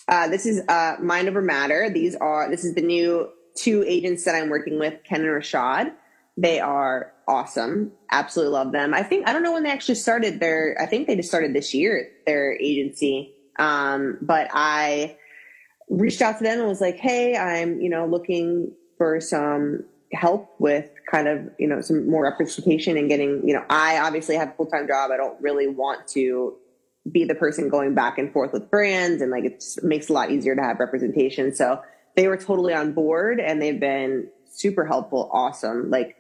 Uh, this is uh, Mind Over Matter. These are this is the new two agents that I'm working with, Ken and Rashad. They are awesome. Absolutely love them. I think I don't know when they actually started their. I think they just started this year their agency. Um, but I reached out to them and was like, "Hey, I'm you know looking for some help with kind of you know some more representation and getting you know I obviously have a full time job. I don't really want to be the person going back and forth with brands and like it makes it a lot easier to have representation. So they were totally on board and they've been super helpful, awesome, like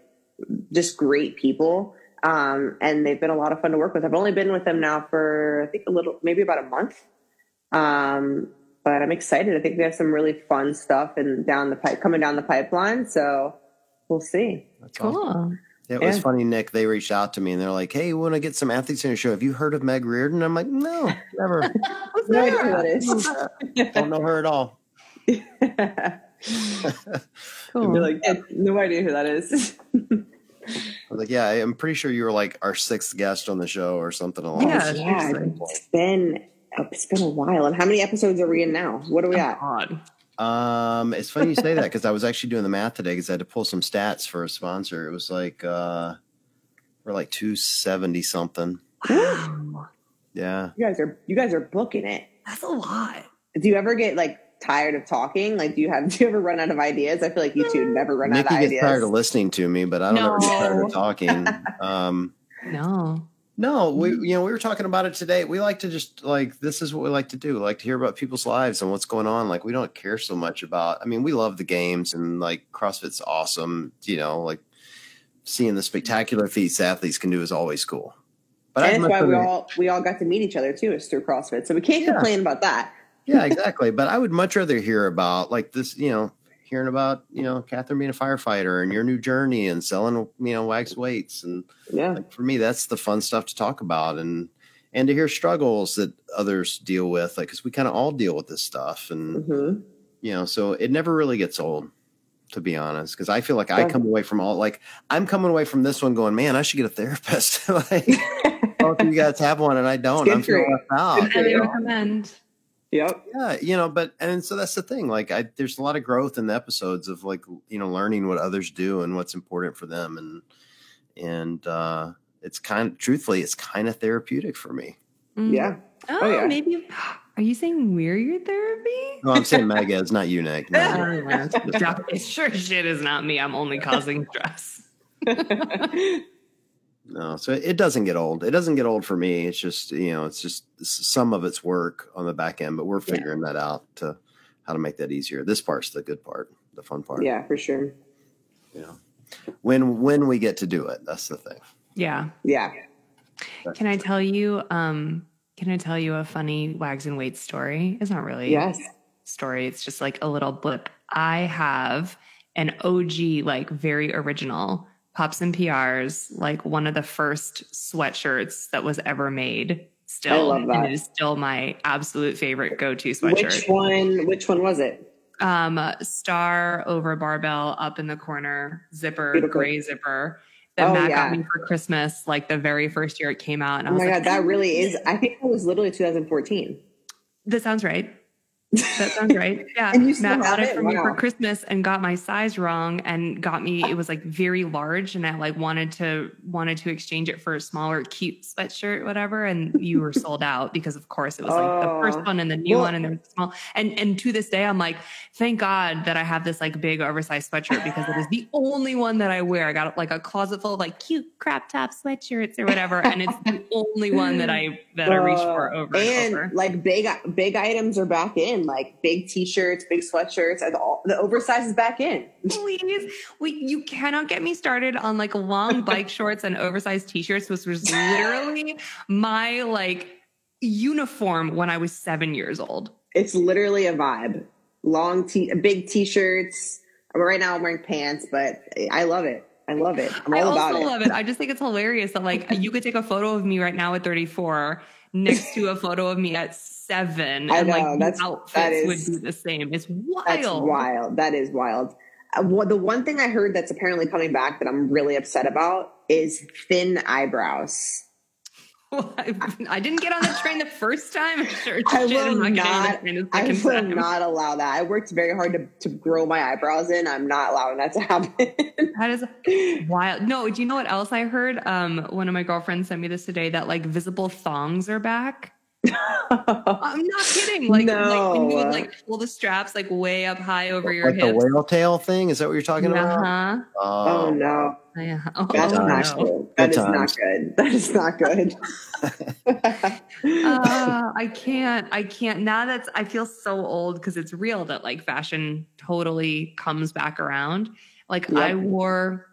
just great people. Um, and they've been a lot of fun to work with. I've only been with them now for I think a little, maybe about a month. Um, but I'm excited. I think we have some really fun stuff and down the pipe coming down the pipeline. So we'll see. That's awesome. Cool. Yeah, it was funny, Nick. They reached out to me and they're like, "Hey, we want to get some athletes in your show. Have you heard of Meg Reardon?" I'm like, "No, never. No idea who that is. Don't know her at all." Cool. You're like, "Yeah, no idea who that is. I was like, "Yeah, I'm pretty sure you were like our sixth guest on the show or something along." Yeah, those yeah, it's been it's been a while. And how many episodes are we in now? What are we at? God. Um, it's funny you say that because I was actually doing the math today because I had to pull some stats for a sponsor. It was like uh, we're like two seventy something. Wow. Yeah, You guys are you guys are booking it. That's a lot. Do you ever get like tired of talking? Like, do you have do you ever run out of ideas? I feel like you two never run Nikki out of gets ideas. tired of listening to me, but I don't ever get tired of talking. Um, No. No, we mm-hmm. you know we were talking about it today. We like to just like this is what we like to do. We like to hear about people's lives and what's going on. Like we don't care so much about. I mean, we love the games and like CrossFit's awesome. You know, like seeing the mm-hmm. spectacular feats athletes can do is always cool. But and that's why we all we all got to meet each other too, is through CrossFit. So we can't Yeah. complain about that. yeah, exactly. But I would much rather hear about like this, you know, hearing about, you know, Catherine being a firefighter and your new journey and selling, you know, wags and weights. And Yeah. like for me, that's the fun stuff to talk about and and to hear struggles that others deal with, like because we kind of all deal with this stuff. And hmm you know, so it never really gets old, to be honest. Because I feel like I come away from all like I'm coming away from this one going, man, I should get a therapist. like both of you guys have one and I don't. I'm feeling you. left out. Good for Highly you. recommend. Yep. yeah you know but and so that's the thing like i there's a lot of growth in the episodes of like you know learning what others do and what's important for them and and uh it's kind of truthfully it's kind of therapeutic for me Mm. Yeah. Oh, Oh, yeah. maybe. Are you saying we're your therapy? no i'm saying mega is not you nick no. Oh, sure shit is not me. I'm only causing stress. no so it doesn't get old it doesn't get old for me it's just you know it's just some of it's work on the back end but we're Yeah. figuring that out to how to make that easier this part's the good part the fun part yeah, for sure. Yeah. when when we get to do it that's the thing Yeah. Yeah. Can I tell you? Um, can I tell you a funny wags and weights story? It's not really Yes. a story. It's just like a little blip. I have an OG, like very original pops and PRs, like one of the first sweatshirts that was ever made. Still, I love that. and it is still my absolute favorite go-to sweatshirt. Which one? Which one was it? um star over barbell up in the corner zipper Beautiful. gray zipper that Oh, matt yeah. got me for christmas like the very first year it came out and i Oh was my like god, that really is. I think it was literally 2014. that sounds right that sounds right. Yeah And you matt got it it? for me for christmas and got my size wrong and got me it was like very large and i like wanted to wanted to exchange it for a smaller cute sweatshirt whatever and you were sold out because of course it was like the Oh. first one and the new Well- one and there was the small and and to this day i'm like thank god that i have this like big oversized sweatshirt because it is the only one that i wear. I got like a closet full of like cute crop top sweatshirts or whatever and it's the only one that i that i reach for Uh, over and, and over. like big big items are back in, like big t-shirts, big sweatshirts, and all, the oversize is back in. Please, we, you cannot get me started on like long bike shorts and oversized t-shirts, which was literally my like uniform when I was seven years old. It's literally a vibe. Long t, big t-shirts. Right now I'm wearing pants, but I love it. I love it. I'm I all also about it. love it. I just think it's hilarious that like you could take a photo of me right now at 34, next to a photo of me at seven, I and know, like that's- outfits that would be the same. It's wild. That's wild. That is wild. Uh, what, the one thing I heard that's apparently coming back that I'm really upset about is thin eyebrows. I, I didn't get on the train the first time. I'm sure I will not, not- the train the I will time. not allow that. I worked very hard to, to grow my eyebrows in. I'm not allowing that to happen. That is wild. No, do you know what else I heard? Um, one of my girlfriends sent me this today that like visible thongs are back. I'm not kidding. Like, like when you would like pull the straps like way up high over your Like the whale tail thing? Is that what you're talking about? Uh-huh. oh no, Yeah. Oh, that's no. not good. That is times. not good. That is not good. uh, I can't. I can't. Now that's I feel so old because it's real that like fashion totally comes back around. Like Yep. I wore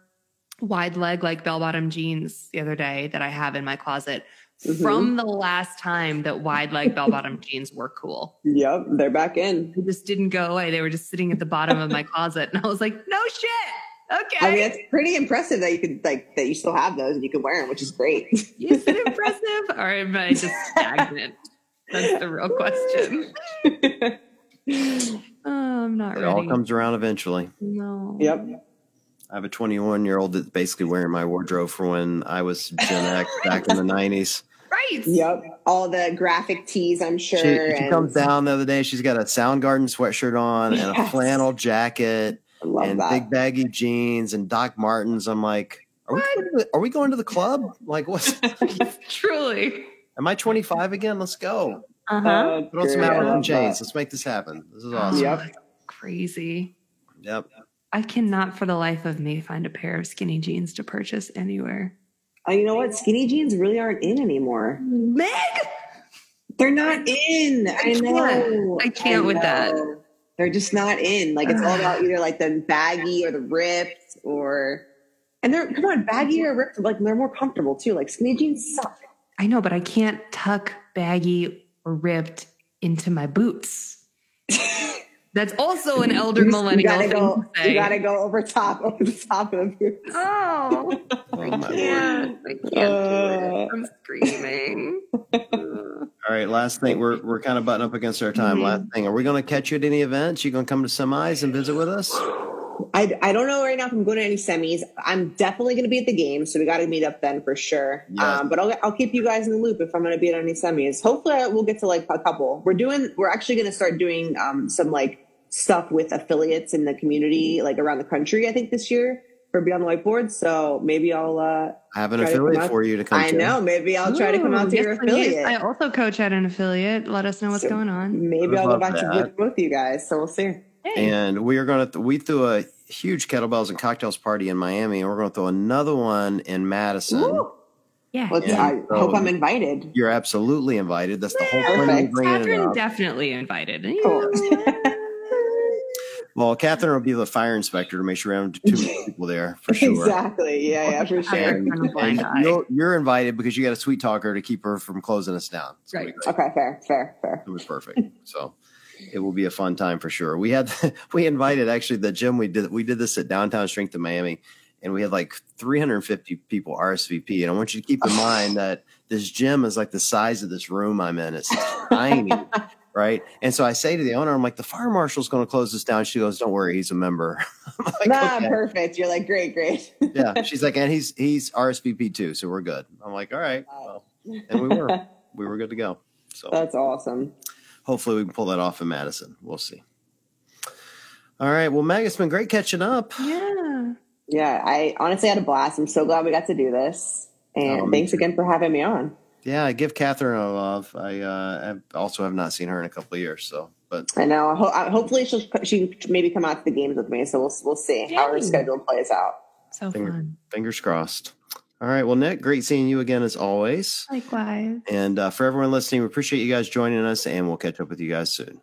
wide leg like bell bottom jeans the other day that I have in my closet Mhm. from the last time that wide leg bell bottom jeans were cool. yep, they're back in. They just didn't go away. They were just sitting at the bottom of my closet, and I was like, no shit. Okay. I mean, it's pretty impressive that you could like that you still have those and you can wear them, which is great. Is it impressive or am I just stagnant? That's the real question. Oh, I'm not It ready. all comes around eventually. no. yep. I have a 21 year old that's basically wearing my wardrobe for when I was Gen X back in the 90s. Right. Yep. All the graphic tees, I'm sure. She, she and comes down the other day. She's got a Soundgarden sweatshirt on and a flannel jacket and that. big baggy jeans and Doc Martens. I'm like, are we, going to the, are we going to the club? Like, what? Truly. Am I 25 again? Let's go. Uh huh. Uh, Put on some great. I Allen chains. Let's make this happen. This is awesome. Yep. Crazy. Yep. I cannot for the life of me find a pair of skinny jeans to purchase anywhere. Oh, you know what? Skinny jeans really aren't in anymore. Meg! They're not in. I, can't. know. I can't with that. They're just not in. Like it's all about either like the baggy or the ripped or and they're come on, baggy or ripped, like they're more comfortable too. Like skinny jeans suck. I know, but I can't tuck baggy or ripped into my boots. That's also an elder You- millennial You gotta thing go. to say. You gotta go over top, over the top of the boots. Oh, Oh, I my word. can't. I can't do Uh. it. I'm screaming. All right, last thing. We're we're kind of butting up against our time. Mhm. Last thing. Are we going to catch you at any events? You going to come to semis and visit with us? I, I don't know right now if I'm going to any semis. I'm definitely going to be at the game, so we got to meet up then for sure. Yeah. Um, but I'll, I'll keep you guys in the loop if I'm going to be at any semis. Hopefully, we'll get to like a couple. We're doing. We're actually going to start doing um, some like stuff with affiliates in the community, like around the country. I think this year for Beyond the Whiteboard. So maybe I'll. Uh, I have an Try to come affiliate for you to come I to. know. Maybe I'll try to come out to Ooh, your yes, please. affiliate. I also coach at an affiliate. Let us know what's So- going on. Maybe I I'll go back to that. with both you guys. So we'll see. Hey. And we are going to, we threw a huge kettlebells and cocktails party in Miami, and we're going to throw another one in Madison. Ooh, yeah. let's, I so- hope I'm invited. You're absolutely invited. That's the whole point of Perfect. bringing Catherine definitely invited. Cool. Well, Catherine will be the fire inspector to make sure we don't have too many people there for sure. Exactly. Yeah, yeah, for sure. And, from a blind and you're, you're invited because you got a sweet talker to keep her from closing us down. It's Right. Okay, fair, fair, fair. It was perfect. So it will be a fun time for sure. We had we invited actually the gym we did we did this at downtown Strength in Miami, and we had like 350 people RSVP. And I want you to keep in mind that this gym is like the size of this room I'm in. It's tiny. Right. And so I say to the owner, I'm like, the fire marshal's going to close this down. She goes, Don't worry, he's a member. I'm like, nah, "Okay." perfect. You're like, great, great. Yeah. She's like, and he's he's RSVP too, so we're good. I'm like, all right. Well, and we were. We were good to go. So That's awesome. hopefully we can pull that off in Madison. We'll see. All right. Well, Meg, it's been great catching up. Yeah. Yeah, I honestly had a blast. I'm so glad we got to do this. Oh, and Oh, me thanks again for having me on. Yeah, I give Catherine a love. I uh, I also have not seen her in a couple of years. So, but I know. Ho- hopefully, she'll she maybe come out to the games with me. So we'll we'll see how her schedule plays out. So Finger- fun. fingers crossed. All right. Well, Nick, great seeing you again as always. Likewise. And uh, for everyone listening, we appreciate you guys joining us, and we'll catch up with you guys soon.